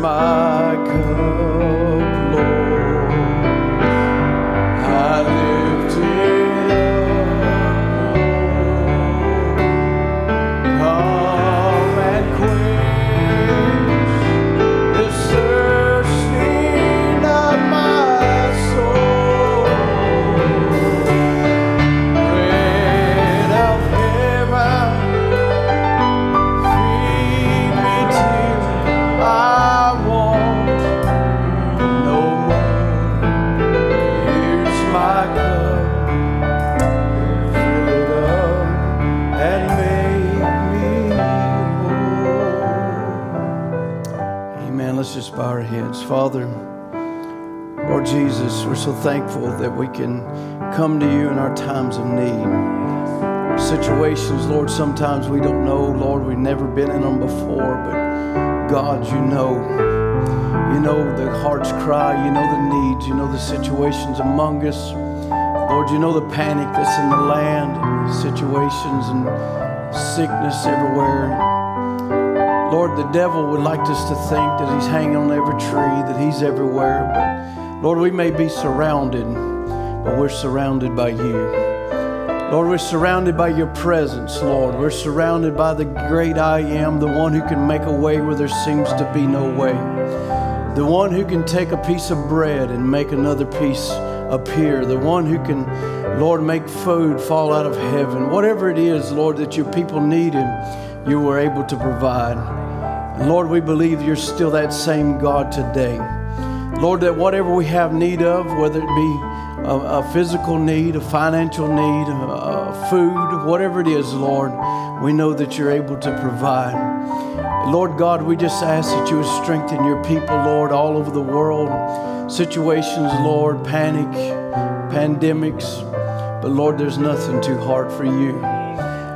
my cup, that we can come to you in our times of need situations, Lord, sometimes we don't know, Lord, we've never been in them before, but God, you know. You know the heart's cry, you know the needs, you know the situations among us. Lord, you know the panic that's in the land, situations and sickness everywhere. Lord, the devil would like us to think that he's hanging on every tree, that he's everywhere. Lord, we may be surrounded, but we're surrounded by you. Lord, we're surrounded by your presence, Lord. We're surrounded by the great I am, the one who can make a way where there seems to be no way. The one who can take a piece of bread and make another piece appear. The one who can, Lord, make food fall out of heaven. Whatever it is, Lord, that your people needed, you were able to provide. Lord, we believe you're still that same God today. Lord, that whatever we have need of, whether it be a, a physical need, a financial need, a, a food, whatever it is, Lord, we know that you're able to provide. Lord God, we just ask that you would strengthen your people, Lord, all over the world. Situations, Lord, panic, pandemics. But Lord, there's nothing too hard for you.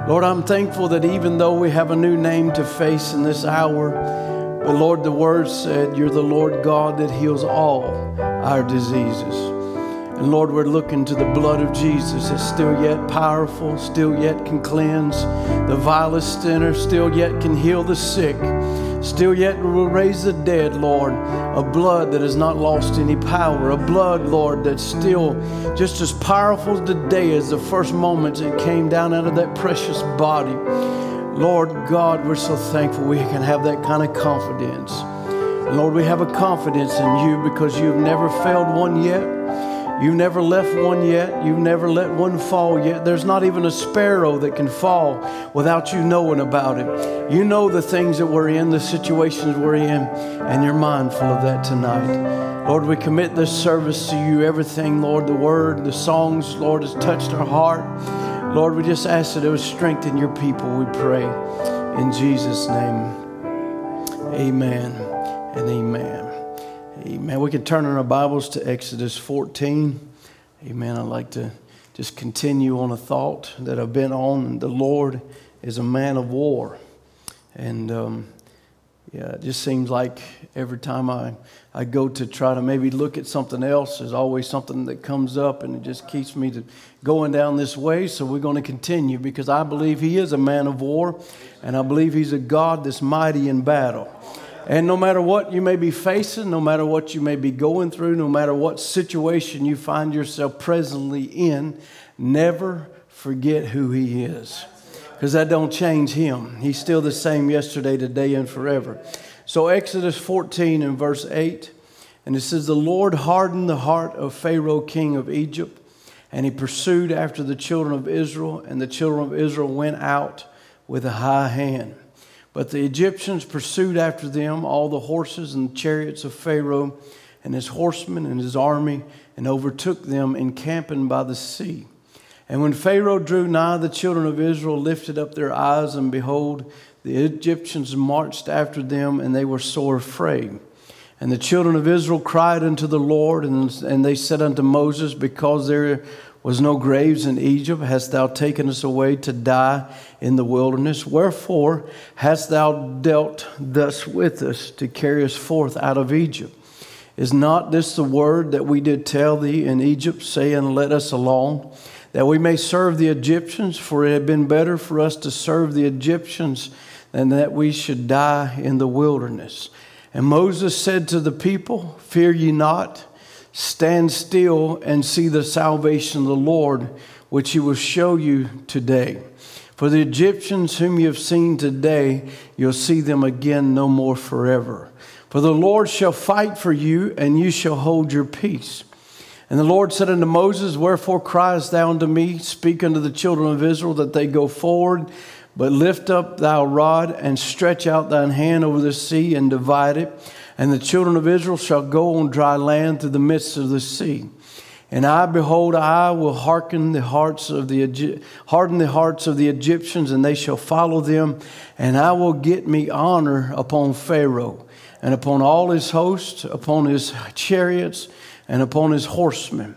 Lord, I'm thankful that even though we have a new name to face in this hour, but Lord, the word said you're the Lord God that heals all our diseases. And Lord, we're looking to the blood of Jesus that's still yet powerful, still yet can cleanse the vilest sinner, still yet can heal the sick, still yet will raise the dead, Lord. A blood that has not lost any power, a blood, Lord, that's still just as powerful today as the first moments it came down out of that precious body. Lord God, we're so thankful we can have that kind of confidence. Lord, we have a confidence in you because you've never failed one yet. You've never left one yet. You've never let one fall yet. There's not even a sparrow that can fall without you knowing about it. You know the things that we're in, the situations we're in, and you're mindful of that tonight. Lord, we commit this service to you. Everything, Lord, the word, the songs, Lord, has touched our heart. Lord, we just ask that it would strengthen your people, we pray. In Jesus' name, amen and amen. Amen. We can turn in our Bibles to Exodus 14. Amen. I'd like to just continue on a thought that I've been on. The Lord is a man of war. And um, yeah, it just seems like every time I, I go to try to maybe look at something else, there's always something that comes up and it just keeps me to going down this way. So we're going to continue because I believe He is a man of war and I believe He's a God that's mighty in battle. And no matter what you may be facing, no matter what you may be going through, no matter what situation you find yourself presently in, never forget who He is. Because that don't change Him. He's still the same yesterday, today, and forever. So Exodus 14 and verse 8, and it says, The Lord hardened the heart of Pharaoh, king of Egypt, and he pursued after the children of Israel, and the children of Israel went out with a high hand. But the Egyptians pursued after them all the horses and chariots of Pharaoh and his horsemen and his army and overtook them encamping by the sea. And when Pharaoh drew nigh, the children of Israel lifted up their eyes, and behold, the Egyptians marched after them, and they were sore afraid. And the children of Israel cried unto the Lord, and, and they said unto Moses, Because there was no graves in Egypt, hast thou taken us away to die in the wilderness? Wherefore hast thou dealt thus with us to carry us forth out of Egypt? Is not this the word that we did tell thee in Egypt, saying, Let us alone, that we may serve the Egyptians? For it had been better for us to serve the Egyptians than that we should die in the wilderness. And Moses said to the people, Fear ye not, stand still and see the salvation of the Lord, which he will show you today. For the Egyptians whom you have seen today, you'll see them again no more forever. For the Lord shall fight for you, and you shall hold your peace. And the Lord said unto Moses, Wherefore criest thou unto me? Speak unto the children of Israel that they go forward, but lift up thy rod and stretch out thine hand over the sea and divide it. And the children of Israel shall go on dry land through the midst of the sea. And I, behold, I will hearken the hearts of the harden the hearts of the Egyptians, and they shall follow them. And I will get me honor upon Pharaoh, and upon all his hosts, upon his chariots, and upon his horsemen.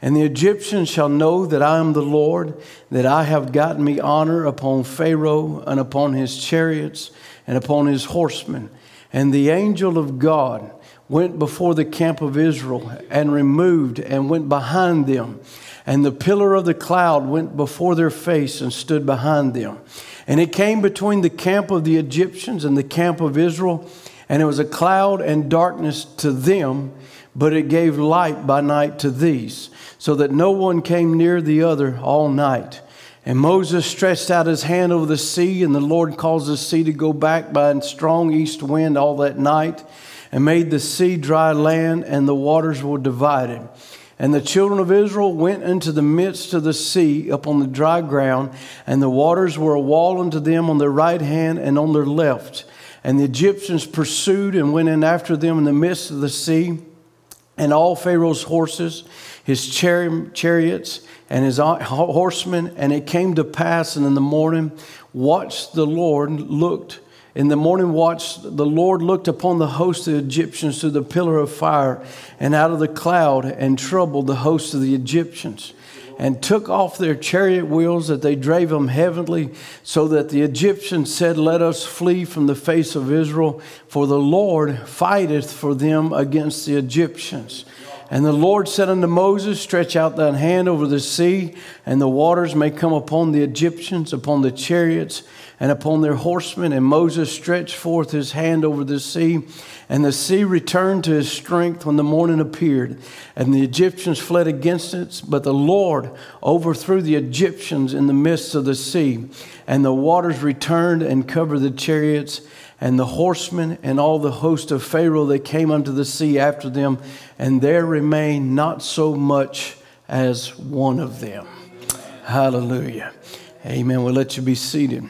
And the Egyptians shall know that I am the Lord, that I have gotten me honor upon Pharaoh, and upon his chariots, and upon his horsemen. And the angel of God went before the camp of Israel and removed and went behind them. And the pillar of the cloud went before their face and stood behind them. And it came between the camp of the Egyptians and the camp of Israel, and it was a cloud and darkness to them, but it gave light by night to these, so that no one came near the other all night. And Moses stretched out his hand over the sea, and the Lord caused the sea to go back by a strong east wind all that night and made the sea dry land, and the waters were divided. And the children of Israel went into the midst of the sea upon the dry ground, and the waters were a wall unto them on their right hand and on their left. And the Egyptians pursued and went in after them in the midst of the sea, and all Pharaoh's horses, his chariots, and his horsemen. And it came to pass, and in the morning watched the Lord, looked in the morning watch, the Lord looked upon the host of the Egyptians through the pillar of fire and out of the cloud and troubled the host of the Egyptians and took off their chariot wheels that they drave them heavily, so that the Egyptians said, Let us flee from the face of Israel, for the Lord fighteth for them against the Egyptians. And the Lord said unto Moses, Stretch out thine hand over the sea, and the waters may come upon the Egyptians, upon the chariots, and upon their horsemen. And Moses stretched forth his hand over the sea, and the sea returned to his strength when the morning appeared. And the Egyptians fled against it, but the Lord overthrew the Egyptians in the midst of the sea. And the waters returned and covered the chariots and the horsemen and all the host of Pharaoh that came unto the sea after them, and there remained not so much as one of them. Hallelujah. Amen. We'll let you be seated.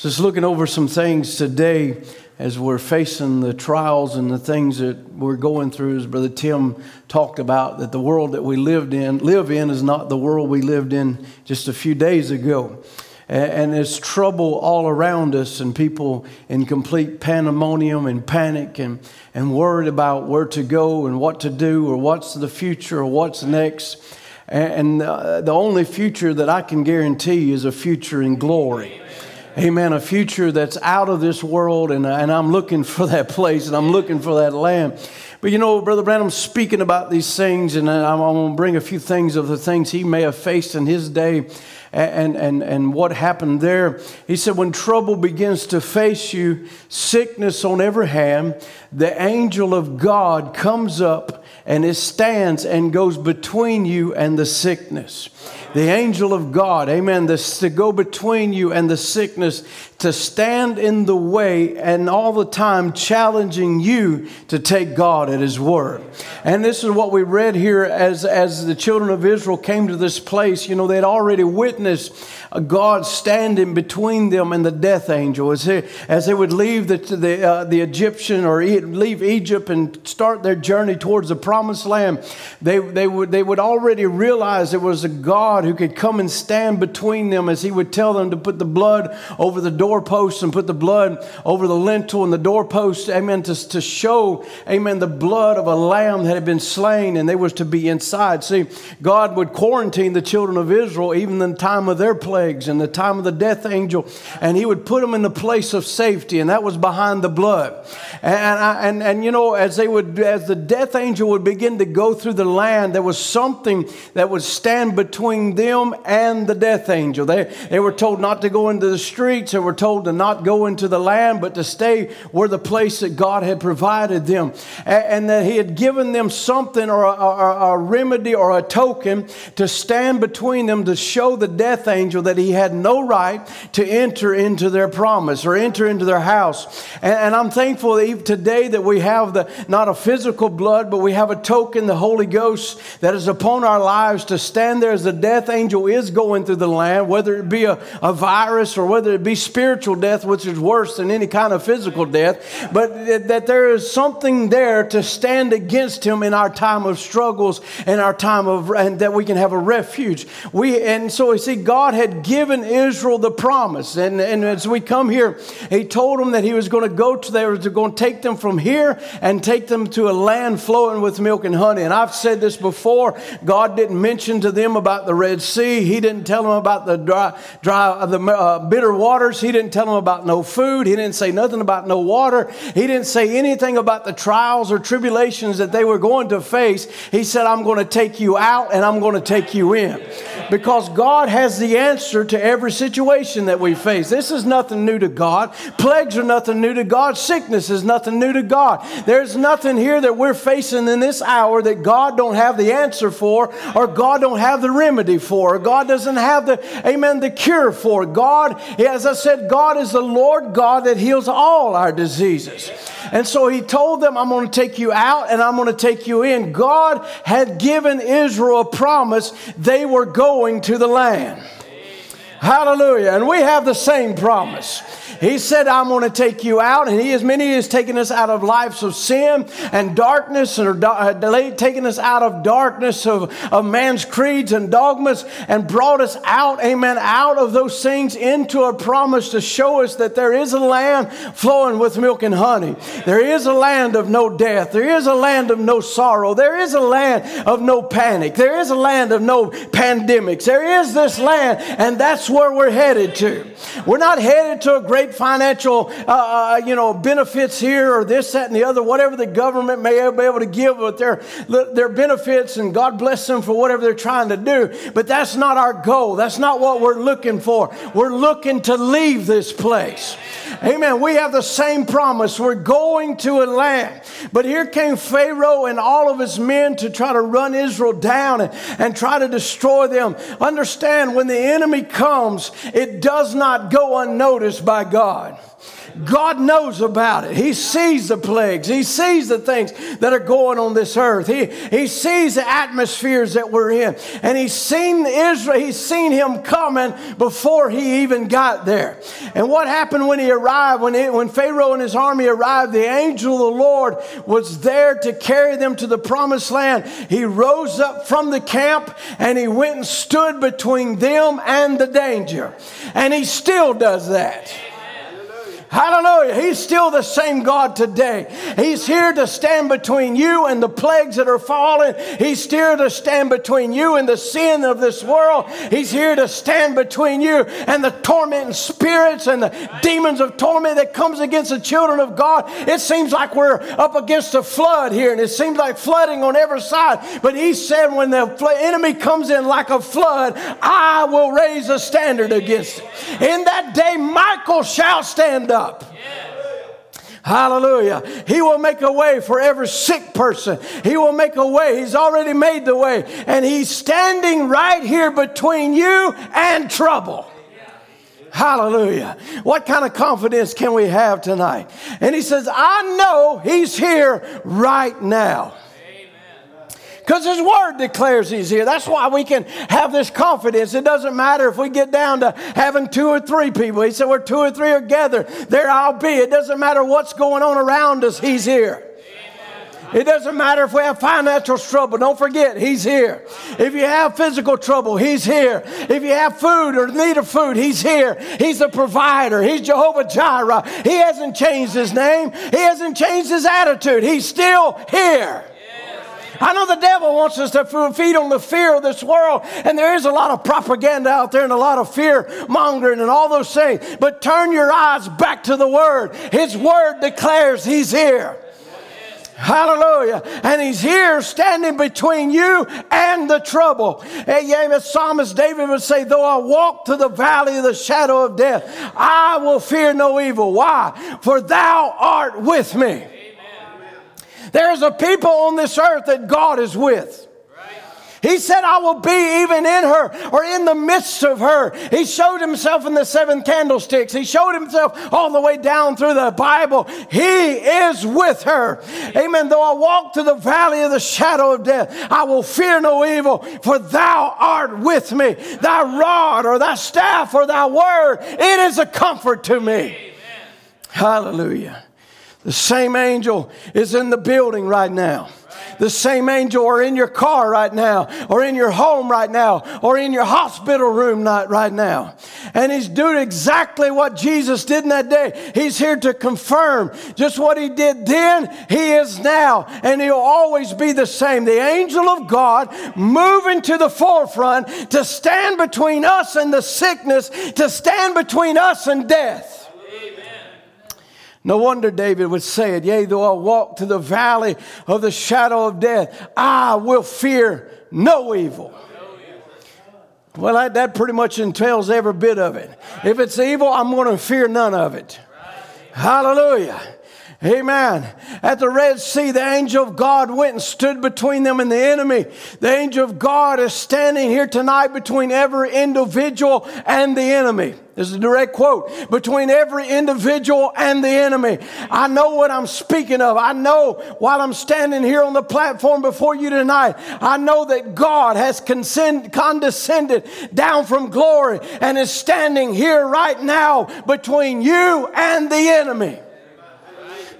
Just looking over some things today as we're facing the trials and the things that we're going through, as Brother Tim talked about, that the world that we lived in, live in is not the world we lived in just a few days ago. And there's trouble all around us, and people in complete pandemonium and panic and, and worried about where to go and what to do or what's the future or what's next. And uh, the only future that I can guarantee is a future in glory amen, a future that's out of this world, and, uh, and I'm looking for that place and I'm looking for that land. But you know, Brother Branham's speaking about these things, and uh, I'm, I'm going to bring a few things of the things he may have faced in his day and, and, and what happened there. He said, When trouble begins to face you, sickness on every hand, the angel of God comes up and it stands and goes between you and the sickness the angel of God, amen, this, to go between you and the sickness, to stand in the way and all the time challenging you to take God at His word. And this is what we read here as, as the children of Israel came to this place. You know, they'd already witnessed God standing between them and the death angel as they, as they would leave the, the, uh, the Egyptian or leave Egypt and start their journey towards the promised land. They, they, would, they would already realize there was a God who could come and stand between them as He would tell them to put the blood over the doorposts and put the blood over the lintel and the doorpost, amen, to, to show, amen, the blood of a lamb that had been slain and they was to be inside. See, God would quarantine the children of Israel even in the time of their plague plagues and the time of the death angel, and he would put them in the place of safety, and that was behind the blood. And, and, and, you know, as they would, as the death angel would begin to go through the land, there was something that would stand between them and the death angel. They, they were told not to go into the streets, they were told to not go into the land, but to stay where the place that God had provided them. And that He had given them something or a, a, a remedy or a token to stand between them to show the death angel that he had no right to enter into their promise or enter into their house. And, and I'm thankful that today that we have the not a physical blood, but we have a token, the Holy Ghost, that is upon our lives to stand there as the death angel is going through the land, whether it be a, a virus or whether it be spiritual death, which is worse than any kind of physical death, but that there is something there to stand against him in our time of struggles and our time of, and that we can have a refuge. We, and so we see God had given Israel the promise. And, and as we come here, he told them that he was going to go to there, was going to take them from here and take them to a land flowing with milk and honey. And I've said this before. God didn't mention to them about the Red Sea. He didn't tell them about the dry, dry the uh, bitter waters. He didn't tell them about no food. He didn't say nothing about no water. He didn't say anything about the trials or tribulations that they were going to face. He said, I'm going to take you out and I'm going to take you in. Because God has the answer to every situation that we face. This is nothing new to God. Plagues are nothing new to God. Sickness is nothing new to God. There's nothing here that we're facing in this hour that God don't have the answer for or God don't have the remedy for or God doesn't have the, amen, the cure for. God, as I said, God is the Lord God that heals all our diseases. And so he told them, I'm going to take you out and I'm going to take you in. God had given Israel a promise they were going to the land. Hallelujah. And we have the same promise. He said, I'm going to take you out. And He, as many as taken us out of lives of sin and darkness, and uh, taken us out of darkness of, of man's creeds and dogmas, and brought us out, amen, out of those things into a promise to show us that there is a land flowing with milk and honey. There is a land of no death. There is a land of no sorrow. There is a land of no panic. There is a land of no pandemics. There is this land, and that's where we're headed to. We're not headed to a great financial, uh, uh, you know, benefits here or this, that, and the other, whatever the government may be able to give with their, their benefits, and God bless them for whatever they're trying to do. But that's not our goal. That's not what we're looking for. We're looking to leave this place. Amen. We have the same promise. We're going to a land. But here came Pharaoh and all of his men to try to run Israel down and, and try to destroy them. Understand, when the enemy comes, it does not go unnoticed by God. God knows about it. He sees the plagues. He sees the things that are going on this earth. He, he sees the atmospheres that we're in. And he's seen Israel, he's seen him coming before he even got there. And what happened when he arrived, when, he, when Pharaoh and his army arrived, the angel of the Lord was there to carry them to the promised land. He rose up from the camp and he went and stood between them and the danger. And he still does that. Hallelujah. He's still the same God today. He's here to stand between you and the plagues that are falling. He's here to stand between you and the sin of this world. He's here to stand between you and the tormenting spirits and the demons of torment that comes against the children of God. It seems like we're up against a flood here and it seems like flooding on every side. But he said, when the enemy comes in like a flood, I will raise a standard against it. In that day, Michael shall stand up up. Hallelujah. He will make a way for every sick person. He will make a way. He's already made the way. And He's standing right here between you and trouble. Hallelujah. What kind of confidence can we have tonight? And He says, I know He's here right now. Because His Word declares He's here. That's why we can have this confidence. It doesn't matter if we get down to having two or three people. He said, Where two or three are there I'll be. It doesn't matter what's going on around us, He's here. It doesn't matter if we have financial trouble. Don't forget, He's here. If you have physical trouble, He's here. If you have food or need of food, He's here. He's the provider. He's Jehovah Jireh. He hasn't changed His name. He hasn't changed His attitude. He's still here. I know the devil wants us to feed on the fear of this world, and there is a lot of propaganda out there and a lot of fear mongering and all those things. But turn your eyes back to the Word. His Word declares He's here. Hallelujah. And he's here standing between you and the trouble. Hey, yeah, the psalmist David would say, Though I walk through the valley of the shadow of death, I will fear no evil. Why? For thou art with me. There's a people on this earth that God is with. He said, I will be even in her or in the midst of her. He showed himself in the seven candlesticks. He showed himself all the way down through the Bible. He is with her. Amen. Though I walk through the valley of the shadow of death, I will fear no evil, for thou art with me. Thy rod or thy staff or thy word, it is a comfort to me. Amen. Hallelujah. The same angel is in the building right now the same angel are in your car right now, or in your home right now, or in your hospital room right now. And he's doing exactly what Jesus did in that day. He's here to confirm just what he did then, he is now, and he'll always be the same. The angel of God moving to the forefront to stand between us and the sickness, to stand between us and death. No wonder David would say it, Yea, though I walk through the valley of the shadow of death, I will fear no evil. Well, that, pretty much entails every bit of it. If it's evil, I'm going to fear none of it. Hallelujah. Amen. At the Red Sea, the angel of God went and stood between them and the enemy. The angel of God is standing here tonight between every individual and the enemy. This is a direct quote. Between every individual and the enemy. I know what I'm speaking of. I know while I'm standing here on the platform before you tonight, I know that God has condescended down from glory and is standing here right now between you and the enemy.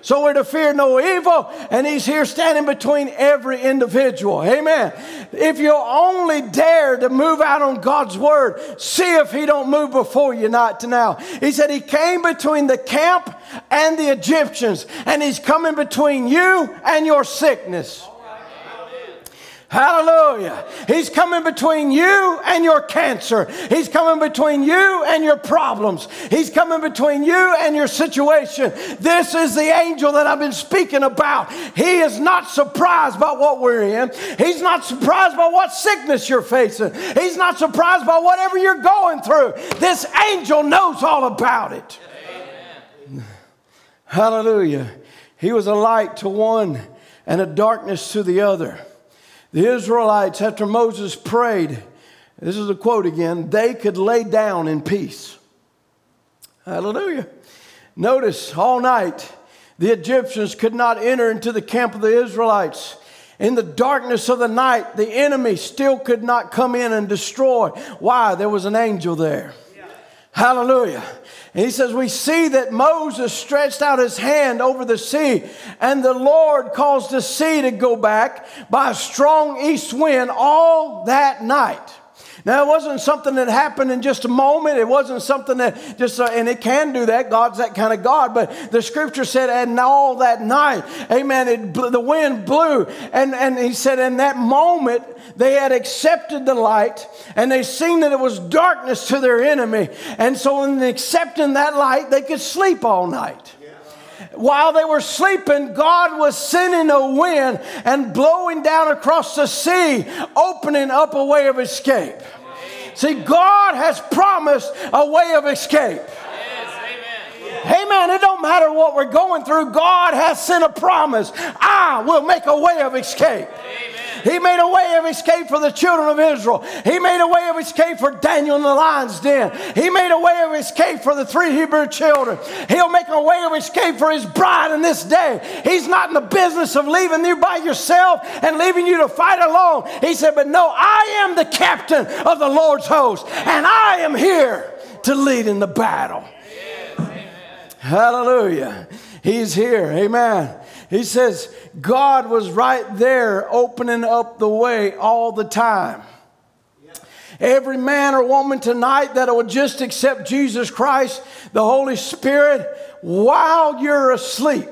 So we're to fear no evil, and He's here standing between every individual. Amen. If you'll only dare to move out on God's word, see if He don't move before you not to now. He said He came between the camp and the Egyptians, and He's coming between you and your sickness. Hallelujah. He's coming between you and your cancer. He's coming between you and your problems. He's coming between you and your situation. This is the angel that I've been speaking about. He is not surprised by what we're in. He's not surprised by what sickness you're facing. He's not surprised by whatever you're going through. This angel knows all about it. Amen. Hallelujah. He was a light to one and a darkness to the other. The Israelites, after Moses prayed, this is a quote again, they could lay down in peace. Hallelujah. Notice all night, the Egyptians could not enter into the camp of the Israelites. In the darkness of the night, the enemy still could not come in and destroy. Why? There was an angel there. Yeah. Hallelujah. And he says, We see that Moses stretched out his hand over the sea, and the Lord caused the sea to go back by a strong east wind all that night. It wasn't something that happened in just a moment. It wasn't something that just, uh, and it can do that. God's that kind of God. But the scripture said, and all that night, amen, it, the wind blew. And, and he said, in that moment, they had accepted the light and they seen that it was darkness to their enemy. And so, in accepting that light, they could sleep all night while they were sleeping, God was sending a wind and blowing down across the sea, opening up a way of escape. See, God has promised a way of escape. Amen. It don't matter what we're going through. God has sent a promise. I will make a way of escape. He made a way of escape for the children of Israel. He made a way of escape for Daniel in the lion's den. He made a way of escape for the three Hebrew children. He'll make a way of escape for his bride in this day. He's not in the business of leaving you by yourself and leaving you to fight alone. He said, But no, I am the captain of the Lord's host, and I am here to lead in the battle. Hallelujah. He's here. Amen. He says, God was right there opening up the way all the time. Every man or woman tonight that will just accept Jesus Christ, the Holy Spirit, while you're asleep,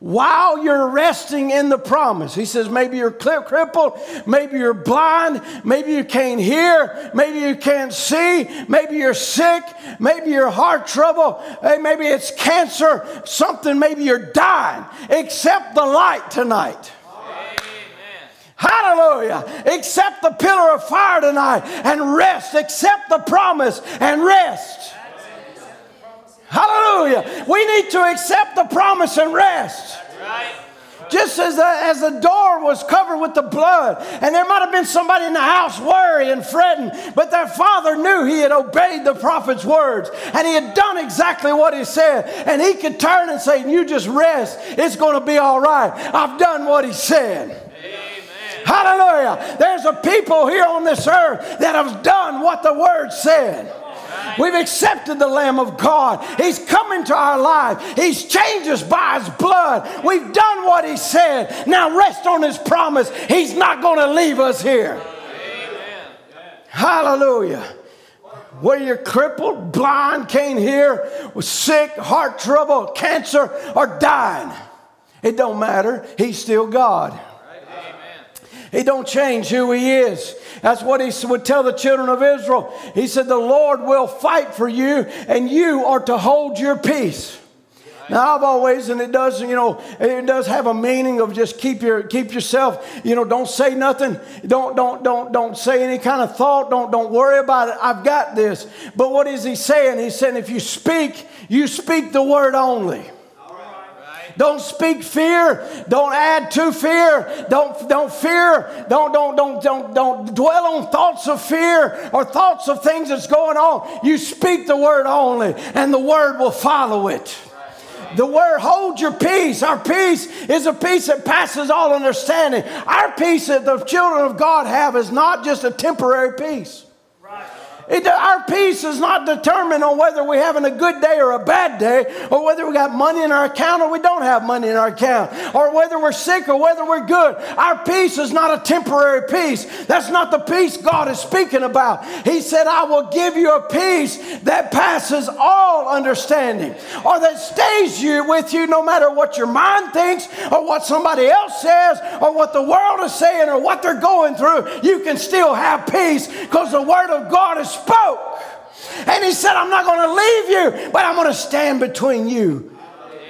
while you're resting in the promise. He says, maybe you're crippled, maybe you're blind, maybe you can't hear, maybe you can't see, maybe you're sick, maybe you're heart trouble, maybe it's cancer, something, maybe you're dying. Accept the light tonight. Hallelujah. Accept the pillar of fire tonight and rest. Accept the promise and rest. Hallelujah. We need to accept the promise and rest. Just as the, as the door was covered with the blood, and there might have been somebody in the house worrying and fretting, but their father knew he had obeyed the prophet's words and he had done exactly what he said. And he could turn and say, You just rest, it's going to be all right. I've done what he said. Amen. Hallelujah. There's a people here on this earth that have done what the word said. We've accepted the Lamb of God. He's come into our life. He's changed us by His blood. We've done what He said. Now rest on His promise. He's not going to leave us here. Amen. Hallelujah. Whether you're crippled, blind, can't hear, sick, heart trouble, cancer, or dying, it don't matter. He's still God. He don't change who he is. That's what he would tell the children of Israel. He said, The Lord will fight for you, and you are to hold your peace. Now I've always, and it does, you know, it does have a meaning of just keep your keep yourself, you know, don't say nothing, don't don't don't don't say any kind of thought, don't don't worry about it. I've got this. But what is he saying? He's saying if you speak, you speak the word only. Don't speak fear. Don't add to fear. Don't, don't fear. Don't, don't, don't, don't, don't dwell on thoughts of fear or thoughts of things that's going on. You speak the word only, and the word will follow it. The word hold your peace. Our peace is a peace that passes all understanding. Our peace that the children of God have is not just a temporary peace. It, our peace is not determined on whether we're having a good day or a bad day, or whether we got money in our account or we don't have money in our account, or whether we're sick or whether we're good. Our peace is not a temporary peace. That's not the peace God is speaking about. He said, I will give you a peace that passes all understanding, or that stays you with you no matter what your mind thinks, or what somebody else says, or what the world is saying, or what they're going through. You can still have peace because the Word of God is spoke. And he said, I'm not going to leave you, but I'm going to stand between you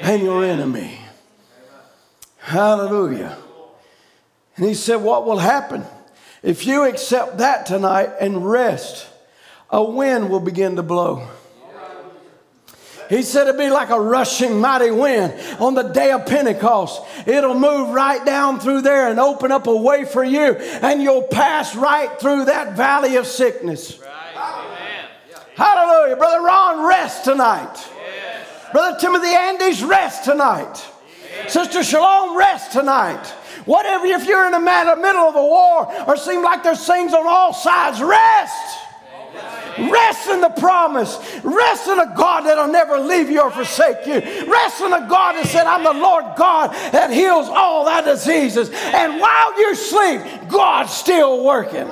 and your enemy. Hallelujah. And he said, What will happen if you accept that tonight and rest? A wind will begin to blow. He said it'd be like a rushing mighty wind on the day of Pentecost. It'll move right down through there and open up a way for you, and you'll pass right through that valley of sickness. Hallelujah. Brother Ron, rest tonight. Yes. Brother Timothy Andes, rest tonight. Yes. Sister Shalom, rest tonight. Whatever, if you're in the middle of a war or seem like there's things on all sides, rest. Rest in the promise. Rest in a God that'll never leave you or forsake you. Rest in a God that said, I'm the Lord God that heals all thy diseases. And while you sleep, God's still working.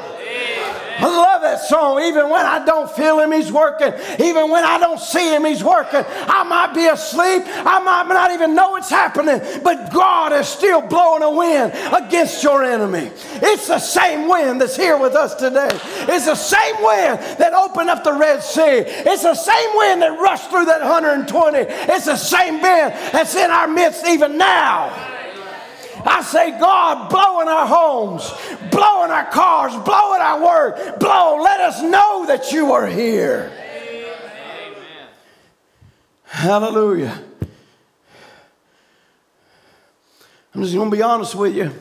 I love that song. Even when I don't feel him, he's working. Even when I don't see him, he's working. I might be asleep. I might not even know it's happening, but God is still blowing a wind against your enemy. It's the same wind that's here with us today. It's the same wind that opened up the Red Sea. It's the same wind that rushed through that 120. It's the same wind that's in our midst even now. I say, God, blow in our homes, blow in our cars, blow in our work, blow. Let us know that you are here. Amen. Hallelujah. I'm just going to be honest with you.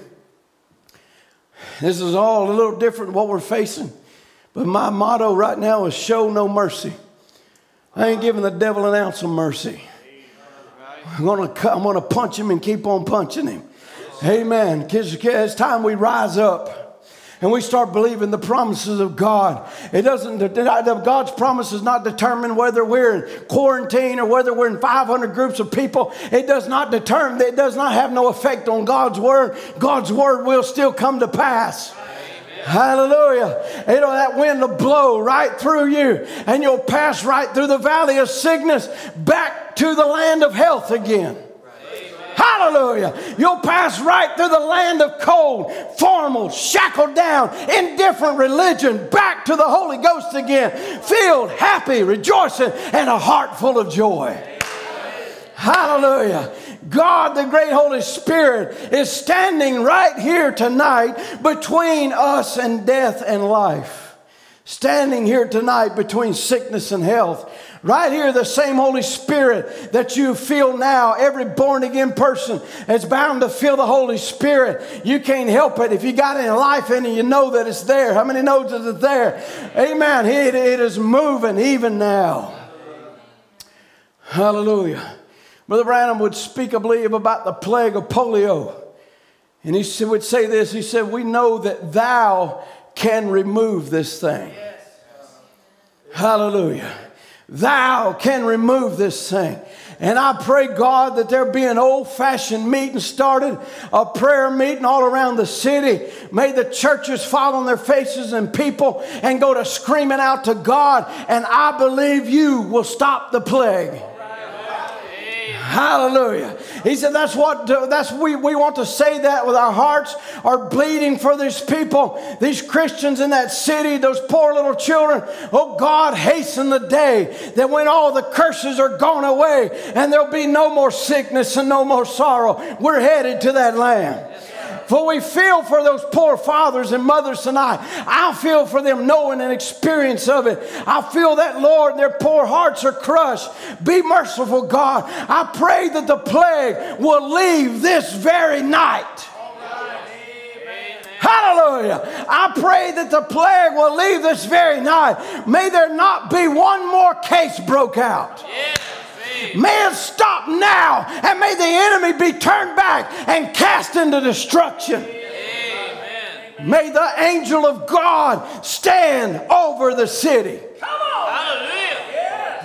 This is all a little different what we're facing. But my motto right now is show no mercy. I ain't giving the devil an ounce of mercy. I'm to punch him and keep on punching him. Amen. It's time we rise up and we start believing the promises of God. It doesn't, God's promise does not determine whether we're in quarantine or whether we're in 500 groups of people. It does not determine, it does not have no effect on God's word. God's word will still come to pass. Hallelujah. You know, that wind will blow right through you and you'll pass right through the valley of sickness back to the land of health again. Hallelujah. You'll pass right through the land of cold, formal, shackled down, indifferent religion, back to the Holy Ghost again, filled, happy, rejoicing, and a heart full of joy. Hallelujah. God, the great Holy Spirit, is standing right here tonight between us and death and life. Standing here tonight between sickness and health. Right here, the same Holy Spirit that you feel now, every born again person is bound to feel the Holy Spirit. You can't help it. If you got any life in you, you know that it's there. How many knows that it's there? Amen. It, it is moving even now. Hallelujah. Brother Branham would speak, I believe, about the plague of polio. And he would say this He said, We know that thou can remove this thing. Hallelujah. Thou can remove this thing. And I pray, God, that there be an old fashioned meeting started, a prayer meeting all around the city. May the churches fall on their faces and people and go to screaming out to God. And I believe you will stop the plague. Hallelujah. He said, That's what, that's, we, we want to say that with our hearts are bleeding for these people, these Christians in that city, those poor little children. Oh God, hasten the day that when all the curses are gone away and there'll be no more sickness and no more sorrow. We're headed to that land. For we feel for those poor fathers and mothers tonight. I feel for them knowing and experience of it. I feel that, Lord, their poor hearts are crushed. Be merciful, God. I pray that the plague will leave this very night. Hallelujah. I pray that the plague will leave this very night. May there not be one more case broke out. Yeah. It stop now, and may the enemy be turned back and cast into destruction. Amen. May the angel of God stand over the city. Come on. Hallelujah.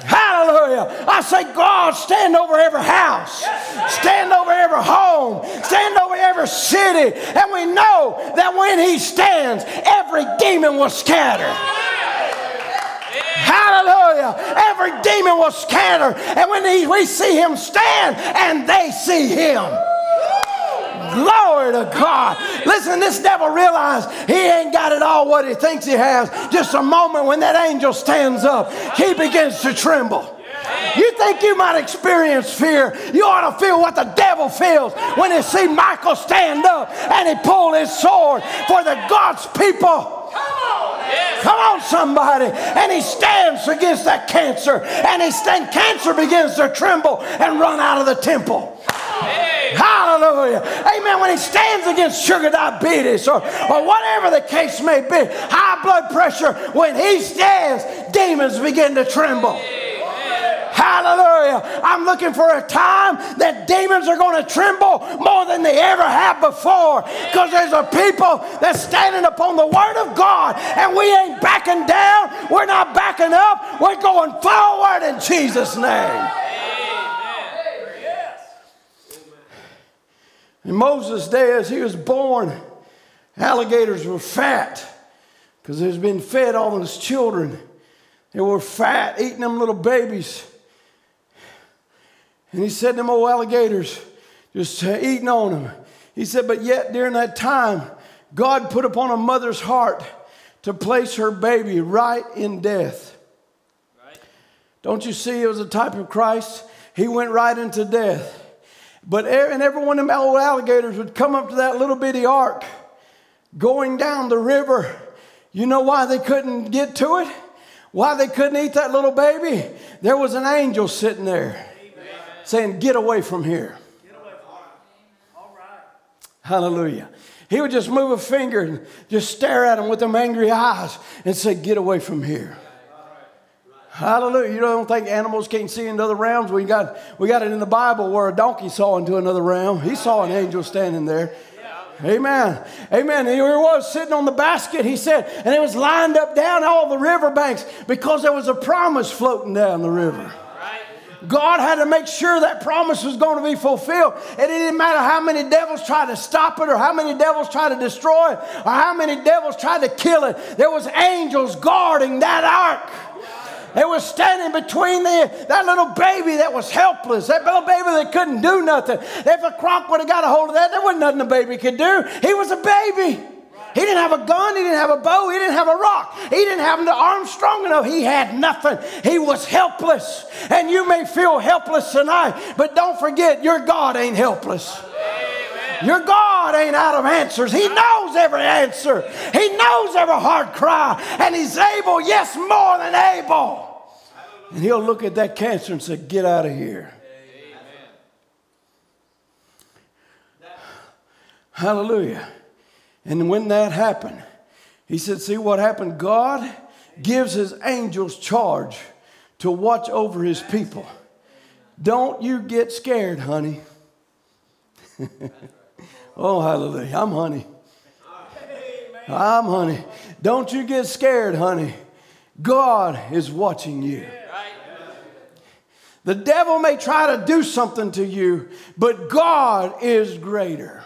Hallelujah. I say, God, stand over every house, stand over every home, stand over every city. And we know that when He stands, every demon will scatter. Hallelujah. Every demon will scatter. And when he, we see him stand and they see him. Glory to God. Listen, this devil realized he ain't got it all what he thinks he has. Just a moment when that angel stands up, he begins to tremble. You think you might experience fear. You ought to feel what the devil feels when he see Michael stand up and he pull his sword for the God's people. Come on, somebody. And he stands against that cancer. And he stand, cancer begins to tremble and run out of the temple. Hey. Hallelujah. Amen. When he stands against sugar diabetes or, or whatever the case may be, high blood pressure, when he stands, demons begin to tremble. Hallelujah. I'm looking for a time that demons are going to tremble more than they ever have before because there's a people that's standing upon the word of God and we ain't backing down. We're not backing up. We're going forward in Jesus' name. In Moses' day, as he was born, alligators were fat because there's been fed all those children. They were fat, eating them little babies. And he said, Them old alligators just uh, eating on them. He said, But yet during that time, God put upon a mother's heart to place her baby right in death. Right. Don't you see it was a type of Christ? He went right into death. But and every one of them old alligators would come up to that little bitty ark going down the river. You know why they couldn't get to it? Why they couldn't eat that little baby? There was an angel sitting there saying, Get away from here. Hallelujah. He would just move a finger and just stare at him with them angry eyes and say, Get away from here. Hallelujah. You don't think animals can't see into other realms? We got, we got it in the Bible where a donkey saw into another realm. He saw an angel standing there. Amen. Amen. Here he was sitting on the basket, he said, and it was lined up down all the riverbanks because there was a promise floating down the river. God had to make sure that promise was going to be fulfilled. And it didn't matter how many devils tried to stop it, or how many devils tried to destroy it, or how many devils tried to kill it. There was angels guarding that ark. They were standing between the, that little baby that was helpless, that little baby that couldn't do nothing. If a croc would have got a hold of that, there wasn't nothing the baby could do. He was a baby. He didn't have a gun, he didn't have a bow, he didn't have a rock, he didn't have the arm strong enough. He had nothing. He was helpless. And you may feel helpless tonight, but don't forget, your God ain't helpless. Your God ain't out of answers. He knows every answer. He knows every heart cry. And He's able, yes, more than able. And He'll look at that cancer and say, Get out of here. Hallelujah. And when that happened, he said, See what happened? God gives his angels charge to watch over his people. Don't you get scared, honey. oh, hallelujah. I'm honey. I'm honey. Don't you get scared, honey. God is watching you. The devil may try to do something to you, but God is greater.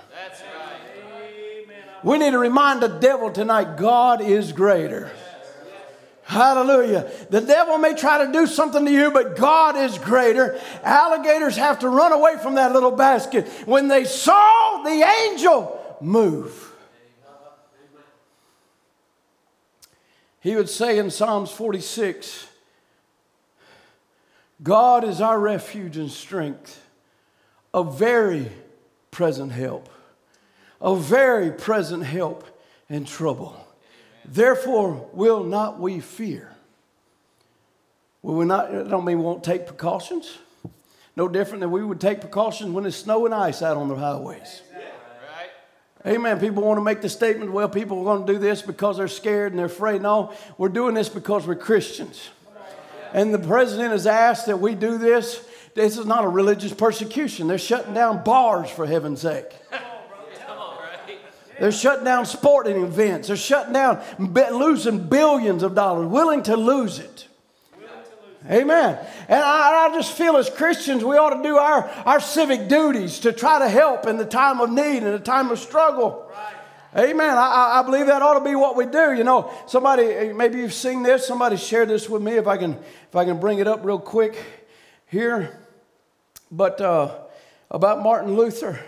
We need to remind the devil tonight God is greater. Hallelujah. The devil may try to do something to you, but God is greater. Alligators have to run away from that little basket when they saw the angel move. He would say in Psalms 46 God is our refuge and strength, a very present help a very present help in trouble. Therefore, will not we fear? Will we not, I don't mean we won't take precautions. No different than we would take precautions when there's snow and ice out on the highways. Amen. People want to make the statement, well, people are going to do this because they're scared and they're afraid. No, we're doing this because we're Christians. And the president has asked that we do this. This is not a religious persecution. They're shutting down bars, for heaven's sake. They're shutting down sporting events. They're shutting down, losing billions of dollars, willing to lose it. Amen. And I, I, just feel as Christians, we ought to do our, our civic duties to try to help in the time of need and the time of struggle. Right. Amen. I, I believe that ought to be what we do. You know, somebody, maybe you've seen this. Somebody shared this with me. If I can, if I can bring it up real quick here. But uh, about Martin Luther,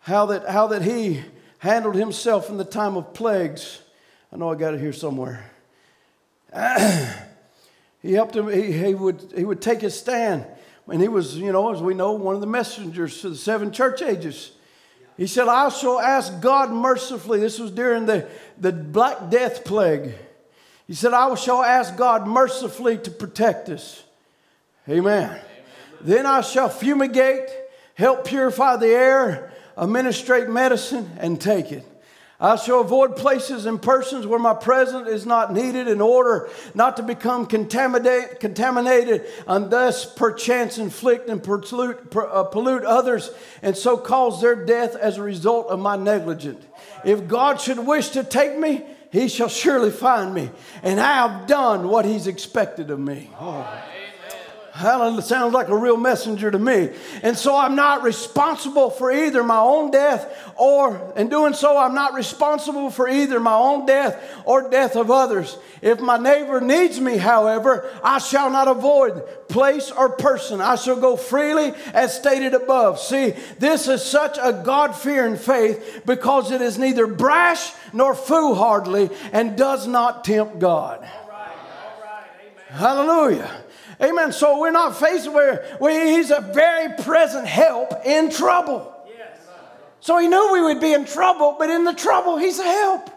how that, how that he handled himself in the time of plagues. I know I got it here somewhere. he helped him, he, he, would, he would take his stand. And he was, you know, as we know, one of the messengers to the seven church ages. He said, I shall ask God mercifully. This was during the, the Black Death plague. He said, I shall ask God mercifully to protect us. Amen. Amen. Then I shall fumigate, help purify the air, administrate medicine, and take it. I shall avoid places and persons where my presence is not needed in order not to become contaminate, contaminated and thus perchance inflict and pollute, uh, pollute others and so cause their death as a result of my negligence. If God should wish to take me, he shall surely find me, and I have done what he's expected of me. Oh. Hallelujah. Sounds like a real messenger to me. And so I'm not responsible for either my own death or, in doing so, I'm not responsible for either my own death or death of others. If my neighbor needs me, however, I shall not avoid place or person. I shall go freely as stated above. See, this is such a God fearing faith because it is neither brash nor foolhardy and does not tempt God. All right. All right. Hallelujah. Amen. So we're not faced where, where he's a very present help in trouble. Yes. So he knew we would be in trouble, but in the trouble, he's a help.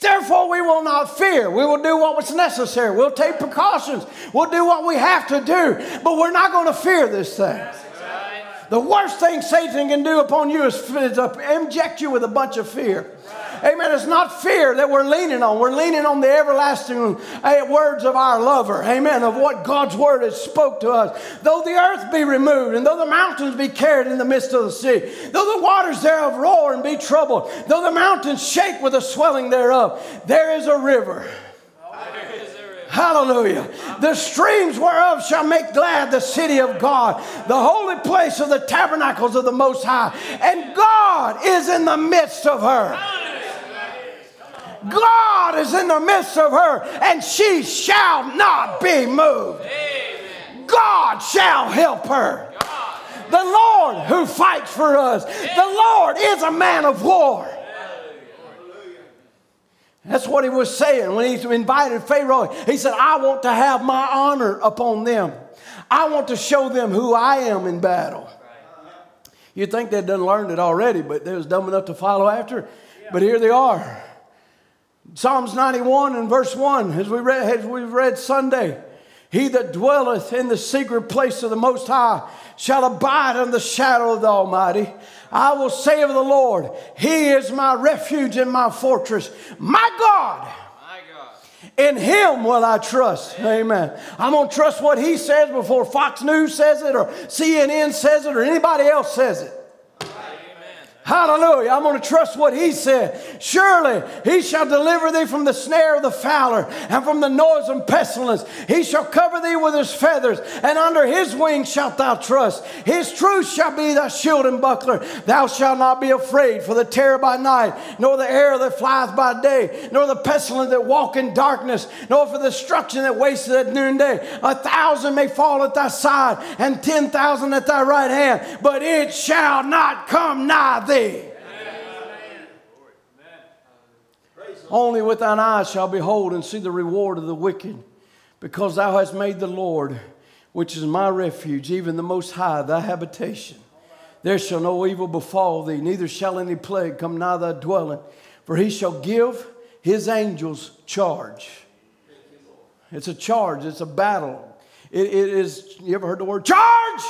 Therefore, we will not fear. We will do what was necessary. We'll take precautions. We'll do what we have to do. But we're not going to fear this thing. The worst thing Satan can do upon you is, is uh, inject you with a bunch of fear. Amen. It's not fear that we're leaning on. We're leaning on the everlasting uh, words of our lover. Amen. Of what God's word has spoke to us. Though the earth be removed, and though the mountains be carried in the midst of the sea, though the waters thereof roar and be troubled, though the mountains shake with the swelling thereof, there is a river. Hallelujah. The streams whereof shall make glad the city of God, the holy place of the tabernacles of the Most High. And God is in the midst of her. God is in the midst of her, and she shall not be moved. God shall help her. The Lord who fights for us. The Lord is a man of war. That's what he was saying when he invited Pharaoh. He said, I want to have my honor upon them. I want to show them who I am in battle. You'd think they'd done learned it already, but they was dumb enough to follow after. But here they are. Psalms 91 and verse 1, as we read, as we read Sunday. He that dwelleth in the secret place of the Most High shall abide in the shadow of the Almighty. I will say of the Lord, He is my refuge and my fortress, my God. In him will I trust. Amen. I'm going to trust what he says before Fox News says it or CNN says it or anybody else says it. Hallelujah. I'm going to trust what he said. Surely he shall deliver thee from the snare of the fowler and from the noise and pestilence. He shall cover thee with his feathers, and under his wings shalt thou trust. His truth shall be thy shield and buckler. Thou shalt not be afraid for the terror by night, nor the arrow that flieth by day, nor the pestilence that walk in darkness, nor for the destruction that wasteth at noonday. A thousand may fall at thy side, and ten thousand at thy right hand, but it shall not come nigh thee Only with thine eyes shall behold and see the reward of the wicked, because thou hast made the Lord, which is my refuge, even the Most High, thy habitation. There shall no evil befall thee, neither shall any plague come nigh thy dwelling, for he shall give his angels charge. It's a charge, it's a battle. it, it is, you ever heard the word charge?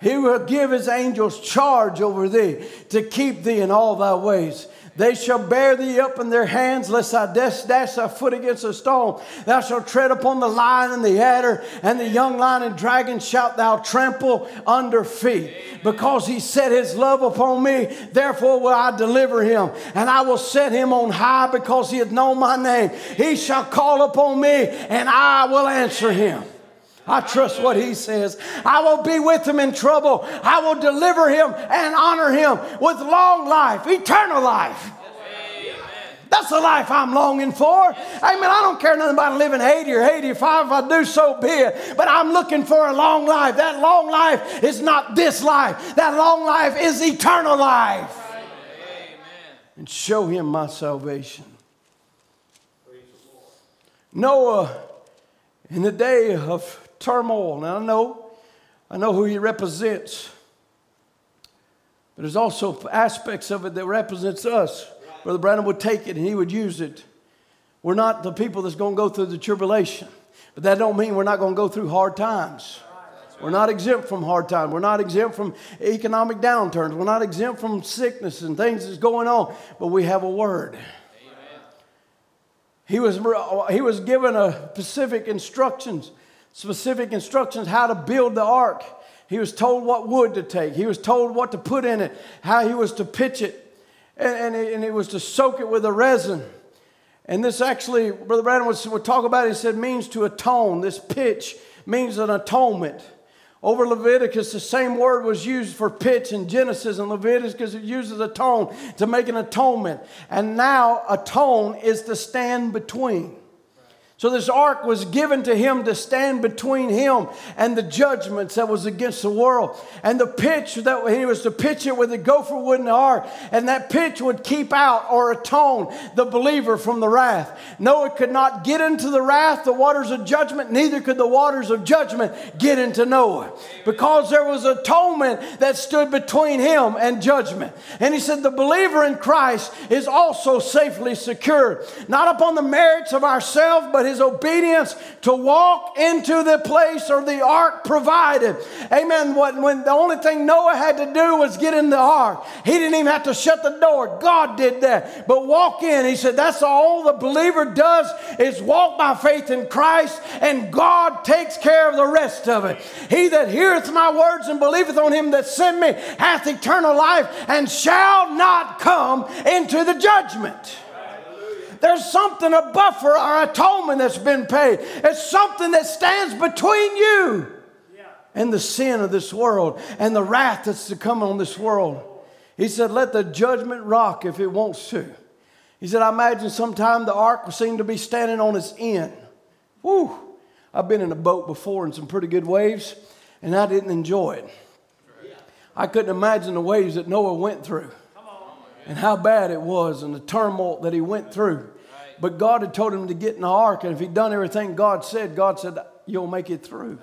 He will give his angels charge over thee to keep thee in all thy ways. They shall bear thee up in their hands, lest thou dash, dash thy foot against a stone. Thou shalt tread upon the lion and the adder, and the young lion and dragon shalt thou trample under feet. Because he set his love upon me, therefore will I deliver him, and I will set him on high because he hath known my name. He shall call upon me, and I will answer him. I trust what he says. I will be with him in trouble. I will deliver him and honor him with long life, eternal life. That's the life I'm longing for. Amen. I don't care nothing about living 80 or 85. If I do, so be it. But I'm looking for a long life. That long life is not this life, that long life is eternal life. Amen. And show him my salvation. Noah, in the day of turmoil. Now I know, I know who he represents, but there's also aspects of it that represents us. Brother Branham would take it and he would use it. We're not the people that's going to go through the tribulation, but that don't mean we're not going to go through hard times. We're not exempt from hard times. We're not exempt from economic downturns. We're not exempt from sickness and things that's going on, but we have a word. He was, he was given a specific instructions specific instructions how to build the ark. He was told what wood to take. He was told what to put in it, how he was to pitch it, and, and, it, and it was to soak it with a resin. And this actually, Brother Branham would, would talk about it. He said means to atone. This pitch means an atonement. Over Leviticus, the same word was used for pitch in Genesis and Leviticus it uses atone to make an atonement. And now atone is to stand between. So this ark was given to him to stand between him and the judgments that was against the world. And the pitch that he was to pitch it with the gopher wood the ark, and that pitch would keep out or atone the believer from the wrath. Noah could not get into the wrath, the waters of judgment, neither could the waters of judgment get into Noah. Because there was atonement that stood between him and judgment. And he said, The believer in Christ is also safely secured, not upon the merits of ourselves, but his obedience to walk into the place or the ark provided. Amen. When, when the only thing Noah had to do was get in the ark, he didn't even have to shut the door. God did that. But walk in. He said, That's all the believer does is walk by faith in Christ, and God takes care of the rest of it. He that heareth my words and believeth on him that sent me hath eternal life and shall not come into the judgment. There's something, a buffer or atonement that's been paid. It's something that stands between you and the sin of this world and the wrath that's to come on this world. He said, Let the judgment rock if it wants to. He said, I imagine sometime the ark seemed to be standing on its end. Whew. I've been in a boat before in some pretty good waves, and I didn't enjoy it. I couldn't imagine the waves that Noah went through and how bad it was and the turmoil that he went through. But God had told him to get in the ark, and if he'd done everything God said, God said, You'll make it through.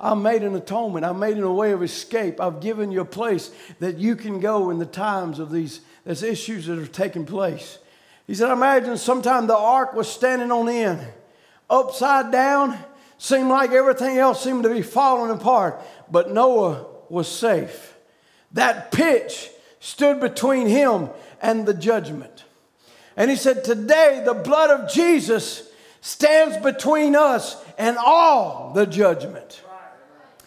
I made an atonement. I made a way of escape. I've given you a place that you can go in the times of these there's issues that are taking place. He said, Imagine sometime the ark was standing on end, upside down, seemed like everything else seemed to be falling apart, but Noah was safe. That pitch stood between him and the judgment. And he said, Today the blood of Jesus stands between us and all the judgment.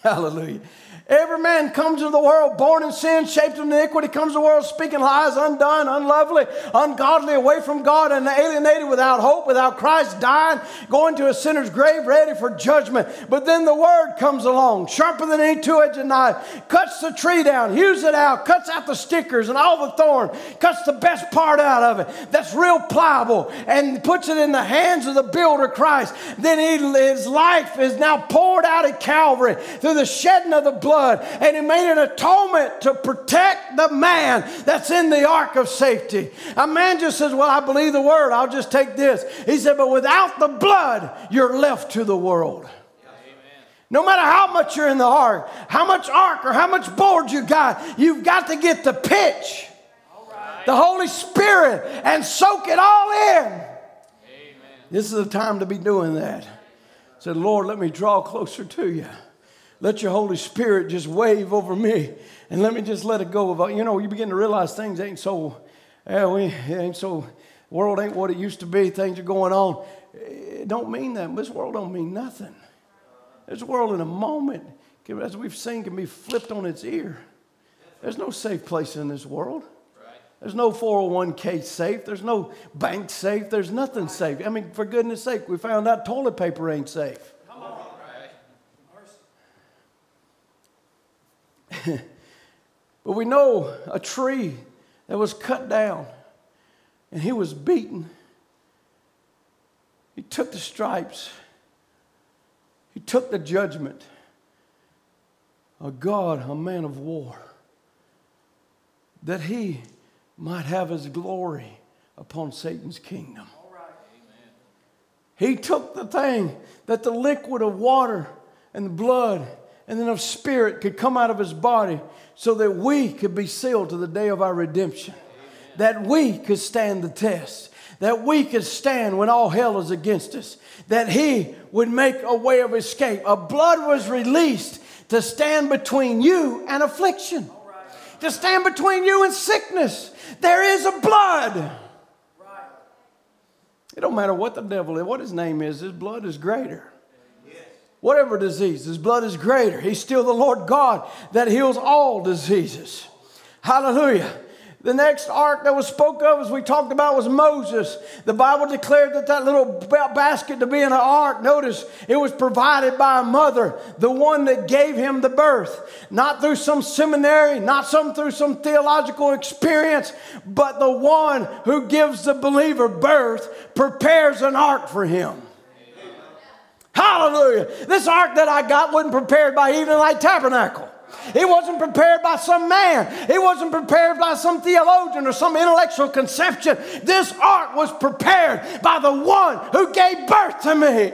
Hallelujah. Every man comes into the world born in sin, shaped in iniquity, comes to the world speaking lies, undone, unlovely, ungodly, away from God, and alienated without hope, without Christ, dying, going to a sinner's grave, ready for judgment. But then the word comes along, sharper than any two edged knife, cuts the tree down, hews it out, cuts out the stickers and all the thorn, cuts the best part out of it that's real pliable, and puts it in the hands of the builder Christ. Then he, his life is now poured out at Calvary through the shedding of the blood blood and he made an atonement to protect the man that's in the ark of safety. A man just says, Well, I believe the word, I'll just take this. He said, But without the blood, you're left to the world. No matter how much you're in the ark, how much ark or how much board you got, you've got to get the pitch, the Holy Spirit, and soak it all in. Amen. This is the time to be doing that. Said, Lord, let me draw closer to you let your Holy Spirit just wave over me and let me just let it go. About, you know, you begin to realize things ain't so, yeah, we ain't so, world ain't what it used to be. Things are going on. Eh, it don't mean that. This world don't mean nothing. This world in a moment, as we've seen, can be flipped on its ear. There's no safe place in this world. There's no 401k safe. There's no bank safe. There's nothing safe. I mean, for goodness sake, we found out toilet paper ain't safe. but we know a tree that was cut down and he was beaten. He took the stripes, he took the judgment. A God, a man of war, that he might have his glory upon Satan's kingdom. He took the thing that the liquid of water and the blood and then of spirit could come out of his body so that we could be sealed to the day of our redemption. Amen. That we could stand the test. That we could stand when all hell is against us. That he would make a way of escape. A blood was released to stand between you and affliction, to stand between you and sickness. There is a blood. Right. It don't matter what the devil is, what his name is, his blood is greater whatever disease. His blood is greater. He's still the Lord God that heals all diseases. Hallelujah. The next ark that was spoke of, as we talked about, was Moses. The Bible declared that that little basket to be in an ark, notice, it was provided by a mother, the one that gave him the birth. Not through some seminary, not some through some theological experience, but the one who gives the believer birth prepares an ark for him. Hallelujah. This ark that I got wasn't prepared by even Light Tabernacle. It wasn't prepared by some man. It wasn't prepared by some theologian or some intellectual conception. This ark was prepared by the one who gave birth to me.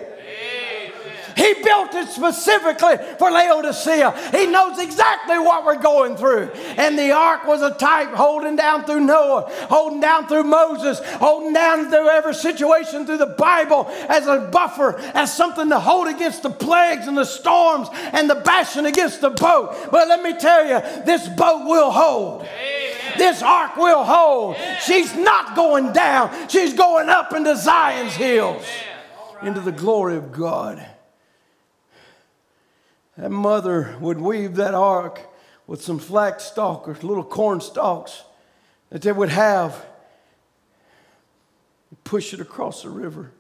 He built it specifically for Laodicea. He knows exactly what we're going through. And the ark was a type holding down through Noah, holding down through Moses, holding down through every situation through the Bible as a buffer, as something to hold against the plagues and the storms and the bashing against the boat. But let me tell you, this boat will hold. Amen. This ark will hold. She's not going down, she's going up into Zion's hills, into the glory of God. That mother would weave that ark with some flax stalks, little corn stalks that they would have, push it across the river,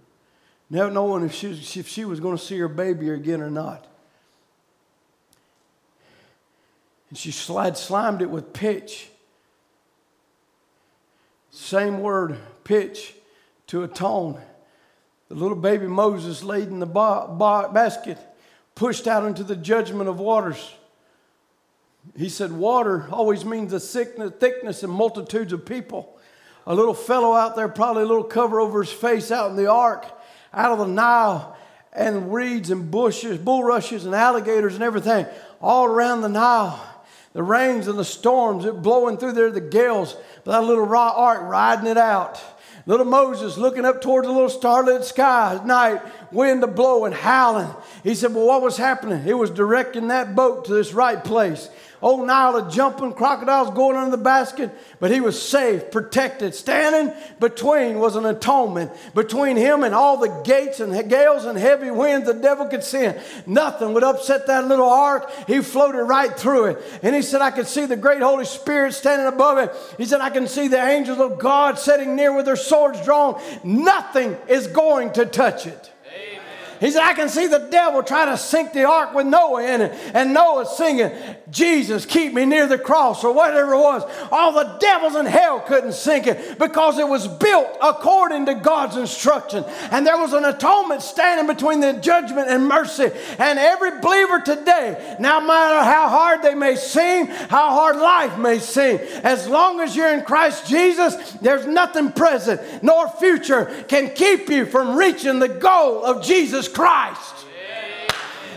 never knowing if she, if she was going to see her baby again or not. And she slide, slimed it with pitch. Same word, pitch, to atone. The little baby Moses laid in the ba- ba- basket, pushed out into the judgment of waters. He said, Water always means the sickness, thickness and multitudes of people. A little fellow out there, probably a little cover over his face out in the ark, out of the Nile, and reeds and bushes, bulrushes and alligators and everything, all around the Nile. The rains and the storms, it blowing through there, the gales, but that little raw ark riding it out. Little Moses looking up towards the little starlit sky at night, wind a blowing, howling. He said, Well, what was happening? It was directing that boat to this right place. Oh, Old Nile jumping, crocodiles going under the basket, but he was safe, protected. Standing between was an atonement between him and all the gates and gales and heavy winds the devil could send. Nothing would upset that little ark. He floated right through it. And he said, I could see the great Holy Spirit standing above it. He said, I can see the angels of God sitting near with their swords drawn. Nothing is going to touch it. He said, I can see the devil trying to sink the ark with Noah in it. And Noah singing, Jesus, keep me near the cross, or whatever it was. All the devils in hell couldn't sink it because it was built according to God's instruction. And there was an atonement standing between the judgment and mercy. And every believer today, no matter how hard they may seem, how hard life may seem, as long as you're in Christ Jesus, there's nothing present nor future can keep you from reaching the goal of Jesus Christ.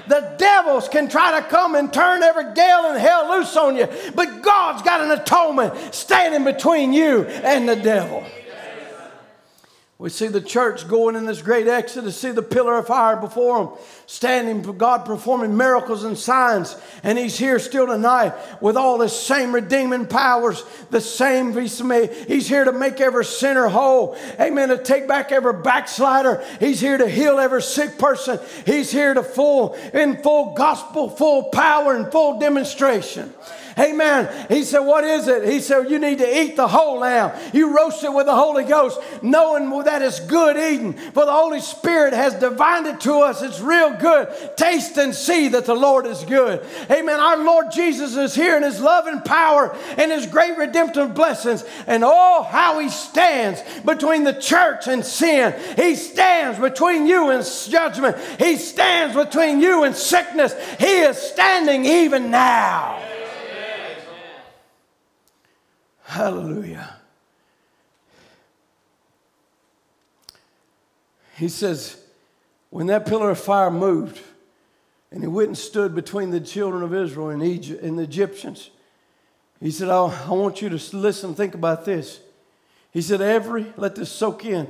The devils can try to come and turn every gale in hell loose on you, but God's got an atonement standing between you and the devil. We see the church going in this great exodus, see the pillar of fire before them, standing, for God performing miracles and signs. And He's here still tonight with all the same redeeming powers, the same. He's here to make every sinner whole. Amen. To take back every backslider. He's here to heal every sick person. He's here to full, in full gospel, full power, and full demonstration. Amen. He said, What is it? He said, You need to eat the whole lamb. You roast it with the Holy Ghost, knowing that it's good eating. For the Holy Spirit has divined it to us. It's real good. Taste and see that the Lord is good. Amen. Our Lord Jesus is here in his love and power and his great redemptive blessings. And oh, how he stands between the church and sin. He stands between you and judgment. He stands between you and sickness. He is standing even now. Hallelujah. He says, when that pillar of fire moved, and he went and stood between the children of Israel and, Egypt, and the Egyptians, he said, I, I want you to listen, think about this. He said, Every, let this soak in,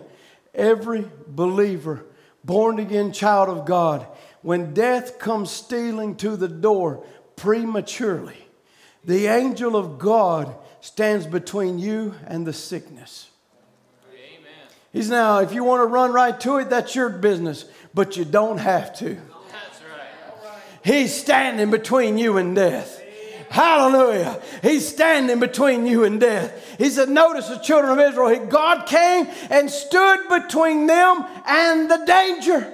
every believer, born again child of God, when death comes stealing to the door prematurely, the angel of God stands between you and the sickness. Amen. He's now, if you want to run right to it, that's your business, but you don't have to. That's right. He's standing between you and death. Hallelujah. He's standing between you and death. He said, Notice the children of Israel, God came and stood between them and the danger.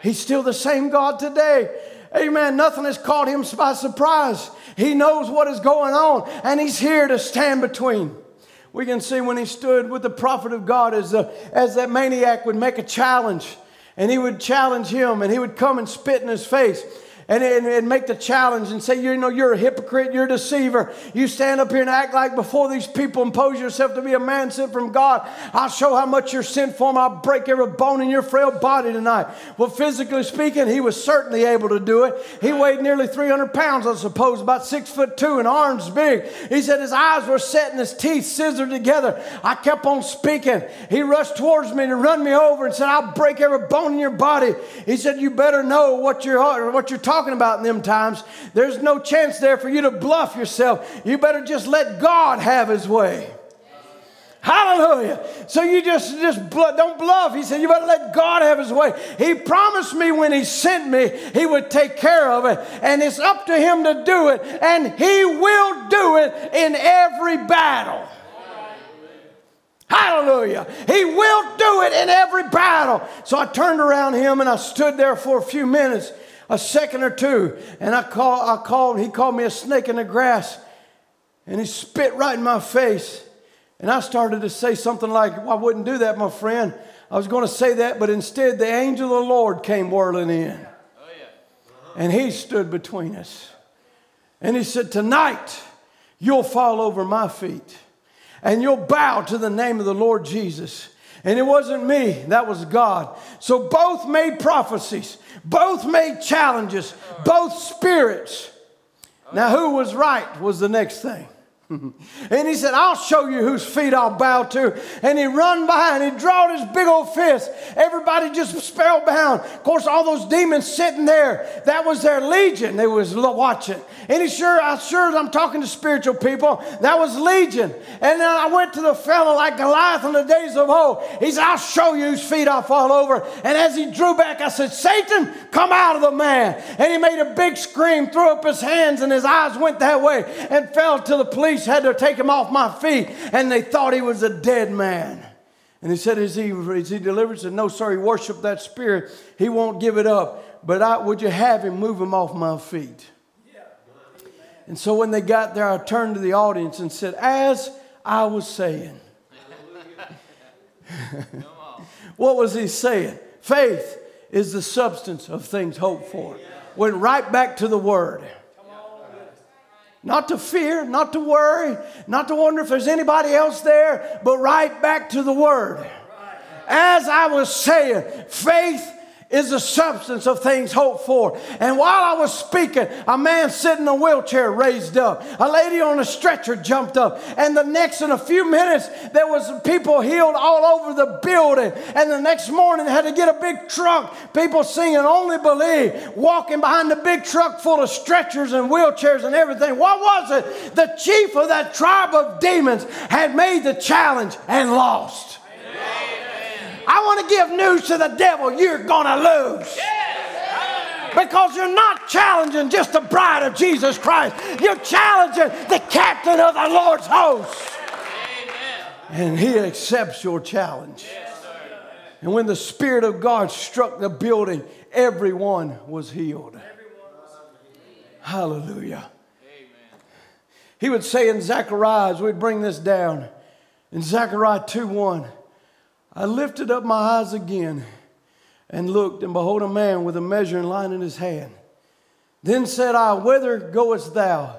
He's still the same God today. Amen. Nothing has caught him by surprise. He knows what is going on, and He's here to stand between. We can see when He stood with the prophet of God as, the, as that maniac would make a challenge, and he would challenge him, and he would come and spit in his face and, and, and, make the challenge and say, you know, you're a hypocrite, you're a deceiver. You stand up here and act like before these people impose yourself to be a man sent from God. I'll show how much you're sent for I'll break every bone in your frail body tonight. Well, physically speaking, he was certainly able to do it. He weighed nearly 300 pounds, I suppose, about six foot two and arms big. He said his eyes were set and his teeth scissored together. I kept on speaking. He rushed towards me to run me over and said, I'll break every bone in your body. He said, You better know what you're, what you're talking talking about in them times. There's no chance there for you to bluff yourself. You better just let God have his way. Hallelujah. So you just, just bluff, don't bluff. He said, You better let God have his way. He promised me when he sent me, he would take care of it. And it's up to him to do it. And he will do it in every battle. Hallelujah. He will do it in every battle. So I turned around him and I stood there for a few minutes a second or two, and I call, I called, he called me a snake in the grass, and he spit right in my face. And I started to say something like, well, I wouldn't do that, my friend. I was going to say that, but instead the angel of the Lord came whirling in. And he stood between us. And he said, Tonight you'll fall over my feet and you'll bow to the name of the Lord Jesus. And it wasn't me, that was God. So both made prophecies, both made challenges, both spirits. Now, who was right was the next thing. Mm-hmm. and he said, I'll show you whose feet I'll bow to. And he run by and he drawed his big old fist. Everybody just spellbound. Of course, all those demons sitting there, that was their legion. They was watching. And he sure, I sure I'm talking to spiritual people. That was legion. And then I went to the fellow like Goliath in the days of old. He said, I'll show you whose feet I'll fall over. And as he drew back, I said, Satan, come out of the man. And he made a big scream, threw up his hands, and his eyes went that way and fell to the police had to take him off my feet, and they thought he was a dead man. And he said, Is he, is he delivered? He said, No, sir, he worshiped that spirit. He won't give it up. But I, would you have him move him off my feet? And so when they got there, I turned to the audience and said, As I was saying, what was he saying? Faith is the substance of things hoped for. Went right back to the word. Not to fear, not to worry, not to wonder if there's anybody else there, but right back to the Word. As I was saying, faith is the substance of things hoped for. And while I was speaking, a man sitting in a wheelchair raised up. A lady on a stretcher jumped up. And the next, in a few minutes, there was people healed all over the building. And the next morning, had to get a big truck. People singing "Only Believe," walking behind the big truck full of stretchers and wheelchairs and everything. What was it? The chief of that tribe of demons had made the challenge and lost. I want to give news to the devil you're going to lose. Because you're not challenging just the bride of Jesus Christ, you're challenging the captain of the Lord's host. And he accepts your challenge. And when the Spirit of God struck the building, everyone was healed. Hallelujah. He would say in Zechariah, as we'd bring this down, in Zechariah 2 1, I lifted up my eyes again and looked, and behold, a man with a measuring line in his hand. Then said I, Whither goest thou?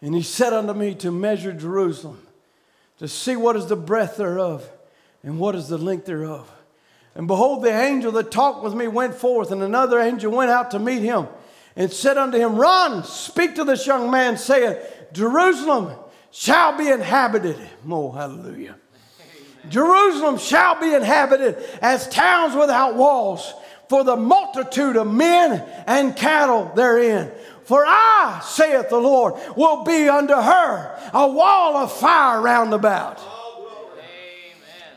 And he said unto me, To measure Jerusalem, to see what is the breadth thereof, and what is the length thereof. And behold, the angel that talked with me went forth, and another angel went out to meet him, and said unto him, Run, speak to this young man, saying, Jerusalem shall be inhabited. Oh, hallelujah Jerusalem shall be inhabited as towns without walls for the multitude of men and cattle therein. For I, saith the Lord, will be unto her a wall of fire round about.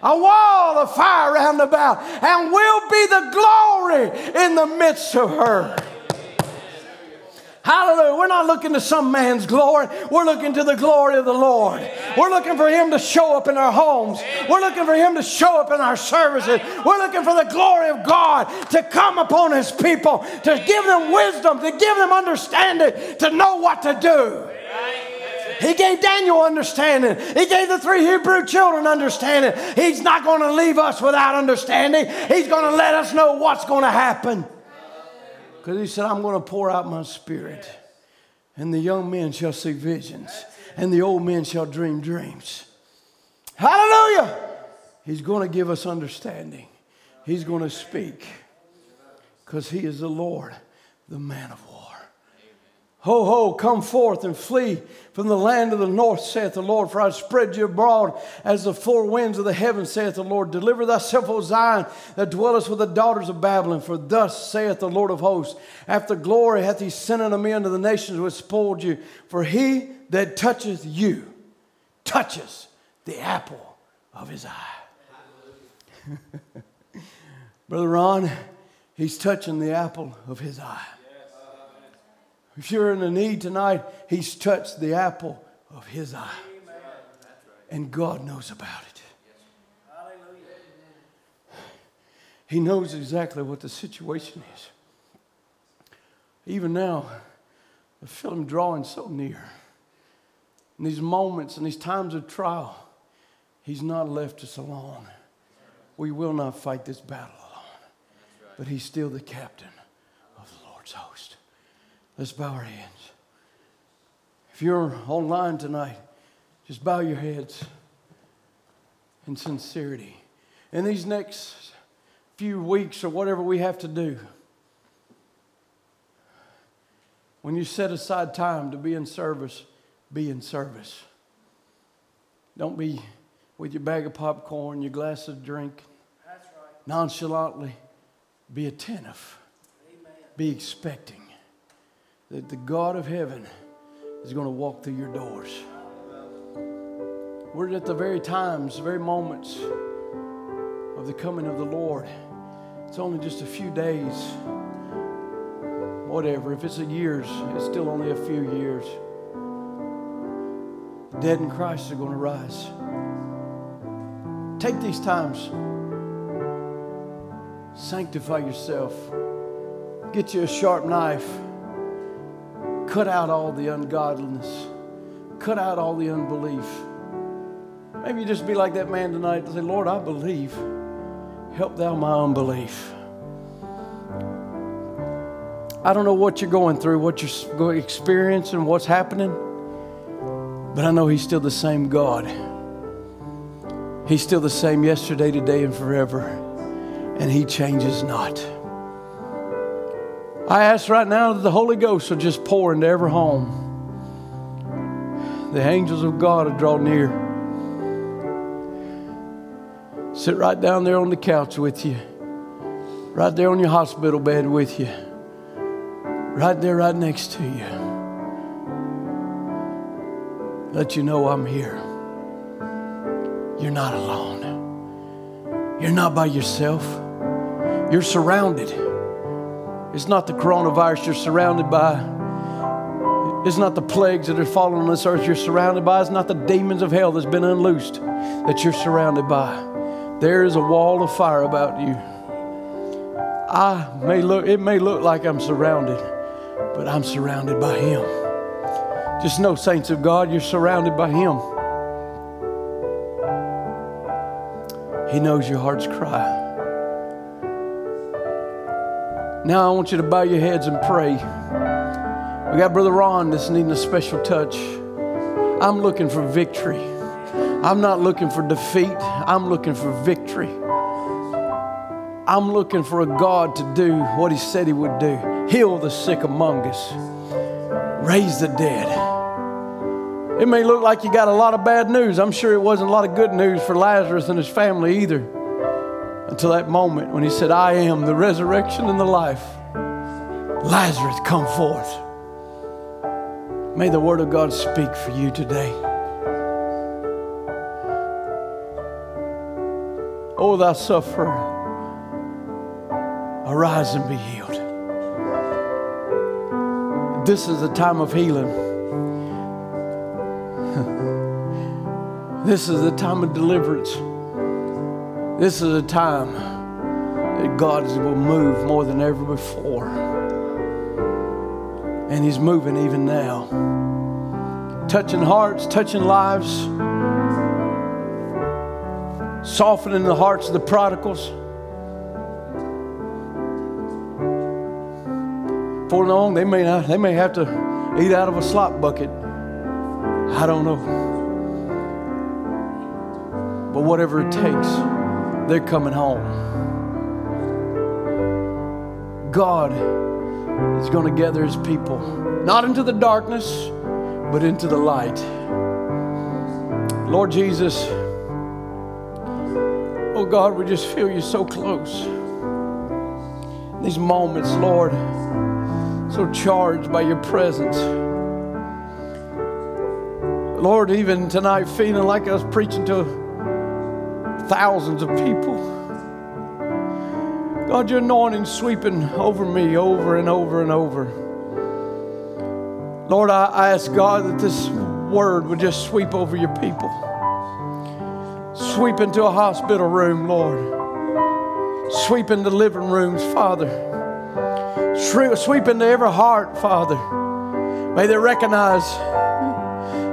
A wall of fire round about, and will be the glory in the midst of her. Hallelujah. We're not looking to some man's glory. We're looking to the glory of the Lord. We're looking for Him to show up in our homes. We're looking for Him to show up in our services. We're looking for the glory of God to come upon His people, to give them wisdom, to give them understanding, to know what to do. He gave Daniel understanding. He gave the three Hebrew children understanding. He's not going to leave us without understanding. He's going to let us know what's going to happen. Because he said, I'm going to pour out my spirit, and the young men shall see visions, and the old men shall dream dreams. Hallelujah! He's going to give us understanding. He's going to speak because he is the Lord, the man of. Ho, ho, come forth and flee from the land of the north, saith the Lord, for I spread you abroad as the four winds of the heavens, saith the Lord. Deliver thyself, O Zion, that dwellest with the daughters of Babylon, for thus saith the Lord of hosts, After glory hath he sent unto me unto the nations which spoiled you, for he that toucheth you touches the apple of his eye. Brother Ron, he's touching the apple of his eye. If you're in a need tonight, He's touched the apple of His eye. And God knows about it. He knows exactly what the situation is. Even now, I feel Him drawing so near. In these moments and these times of trial, He's not left us alone. We will not fight this battle alone. But He's still the captain of the Lord's host. Let's bow our heads. If you're online tonight, just bow your heads in sincerity. In these next few weeks or whatever we have to do, when you set aside time to be in service, be in service. Don't be with your bag of popcorn, your glass of drink, right. nonchalantly. Be attentive. Amen. Be expecting that the God of heaven is going to walk through your doors. We're at the very times, the very moments of the coming of the Lord. It's only just a few days. Whatever. If it's a years, it's still only a few years. The dead in Christ are going to rise. Take these times. Sanctify yourself. Get you a sharp knife. Cut out all the ungodliness. Cut out all the unbelief. Maybe you just be like that man tonight and say, Lord, I believe. Help thou my unbelief. I don't know what you're going through, what you're experiencing, what's happening, but I know He's still the same God. He's still the same yesterday, today, and forever, and He changes not. I ask right now that the Holy Ghost will just pour into every home. The angels of God will draw near. Sit right down there on the couch with you, right there on your hospital bed with you, right there, right next to you. Let you know I'm here. You're not alone. You're not by yourself. You're surrounded. It's not the coronavirus you're surrounded by. It's not the plagues that are falling on this earth you're surrounded by. It's not the demons of hell that's been unloosed that you're surrounded by. There is a wall of fire about you. I may look, it may look like I'm surrounded, but I'm surrounded by Him. Just know, saints of God, you're surrounded by Him. He knows your heart's cry. Now I want you to bow your heads and pray. We got Brother Ron that's needing a special touch. I'm looking for victory. I'm not looking for defeat. I'm looking for victory. I'm looking for a God to do what He said He would do heal the sick among us, raise the dead. It may look like you got a lot of bad news. I'm sure it wasn't a lot of good news for Lazarus and his family either until that moment when he said, I am the resurrection and the life. Lazarus, come forth. May the word of God speak for you today. Oh, thou sufferer, arise and be healed. This is a time of healing. This is a time of deliverance. This is a time that God will move more than ever before. And He's moving even now. Touching hearts, touching lives, softening the hearts of the prodigals. For long, they may not, they may have to eat out of a slop bucket. I don't know. But whatever it takes, they're coming home. God is going to gather his people, not into the darkness, but into the light. Lord Jesus, oh God, we just feel you so close. These moments, Lord, so charged by your presence. Lord, even tonight, feeling like I was preaching to thousands of people. God, your anointing sweeping over me over and over and over. Lord, I, I ask God that this word would just sweep over your people. Sweep into a hospital room, Lord. Sweep into living rooms, Father. Sweep into every heart, Father. May they recognize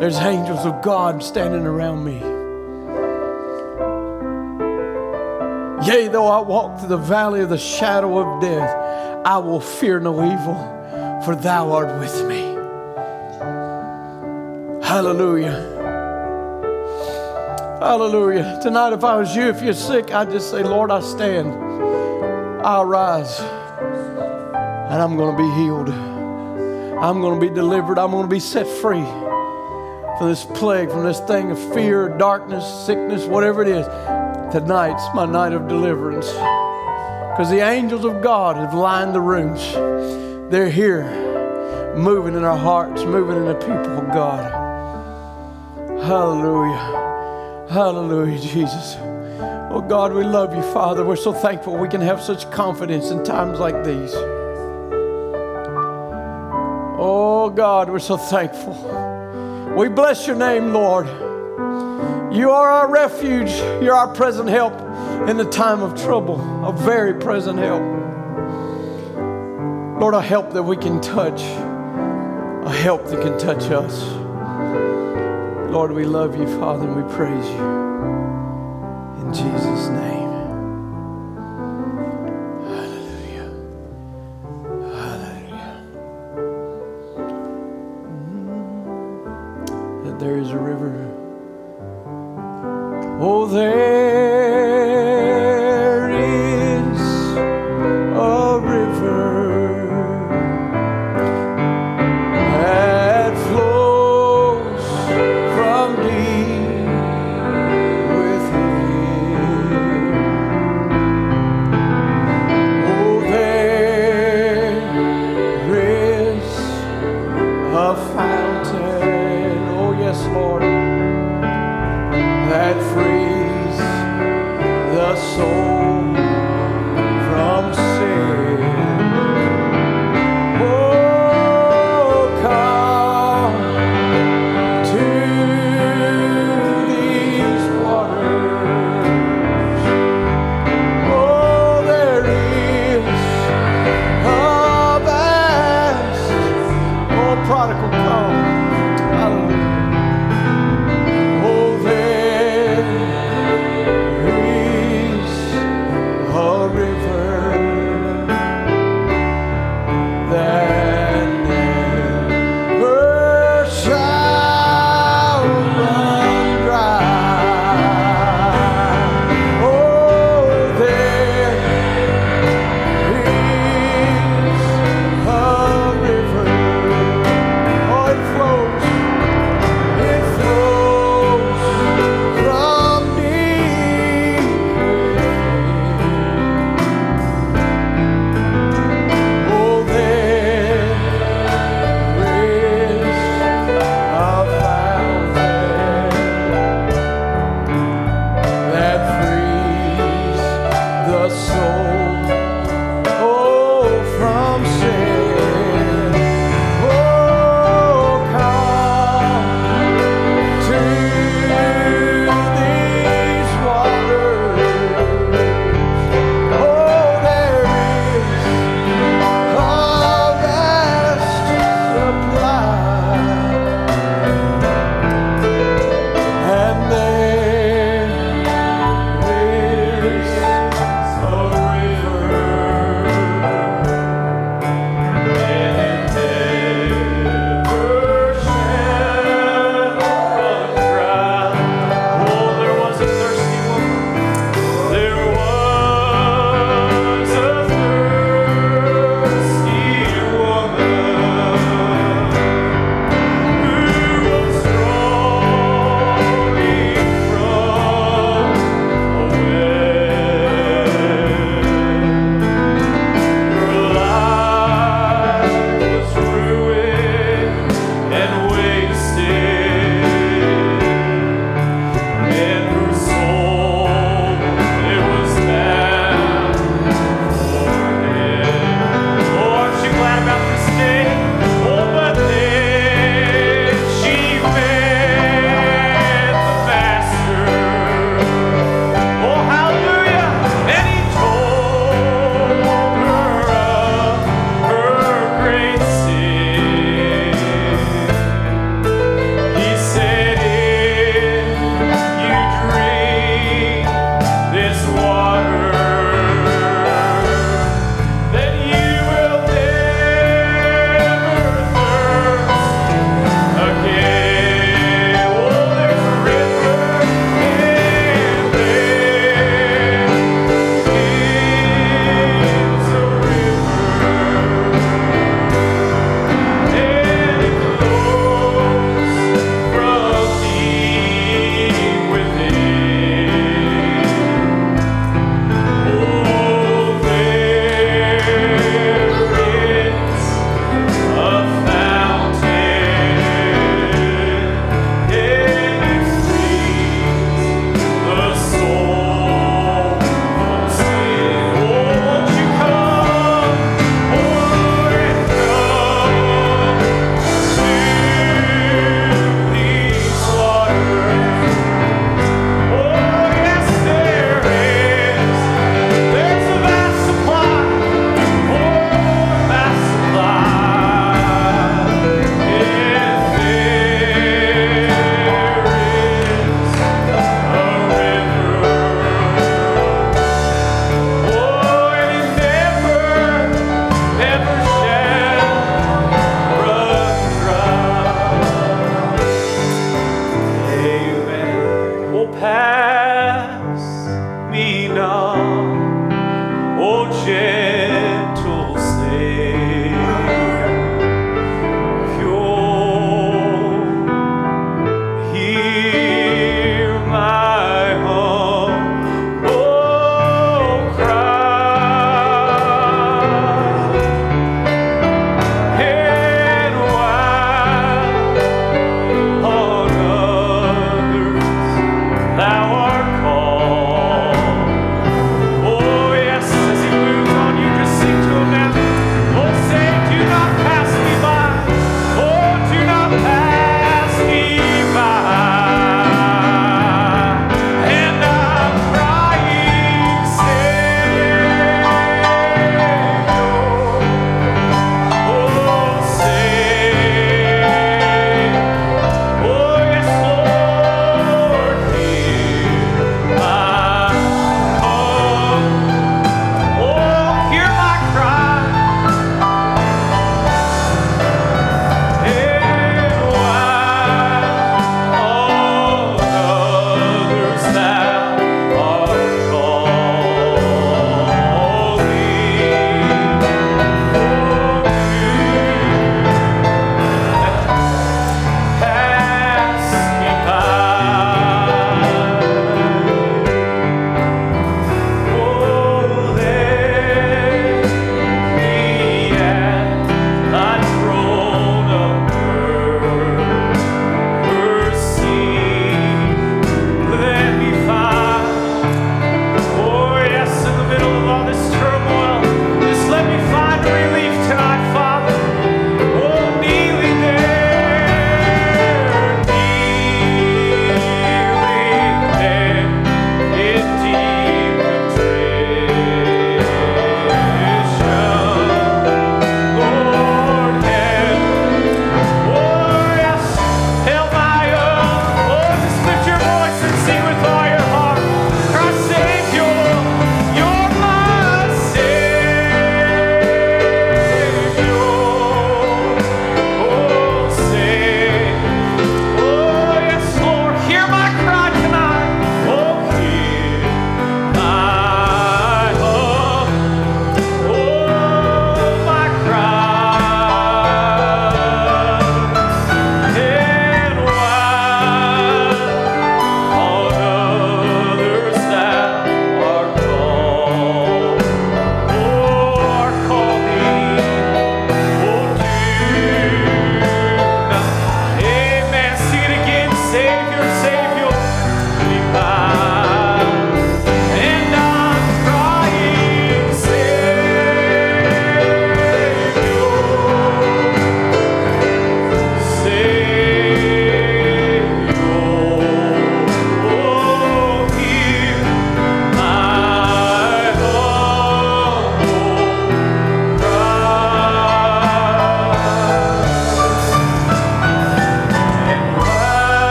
there's angels of God standing around me. Yea, though I walk through the valley of the shadow of death, I will fear no evil, for thou art with me. Hallelujah. Hallelujah. Tonight, if I was you, if you're sick, I'd just say, Lord, I stand. I'll rise. And I'm going to be healed. I'm going to be delivered. I'm going to be set free from this plague, from this thing of fear, darkness, sickness, whatever it is. Tonight's my night of deliverance. Because the angels of God have lined the rooms. They're here, moving in our hearts, moving in the people of God. Hallelujah. Hallelujah, Jesus. Oh God, we love you, Father. We're so thankful we can have such confidence in times like these. Oh God, we're so thankful. We bless your name, Lord. You are our refuge. You're our present help in the time of trouble, a very present help. Lord, a help that we can touch, a help that can touch us. Lord, we love you, Father, and we praise you. In Jesus' name.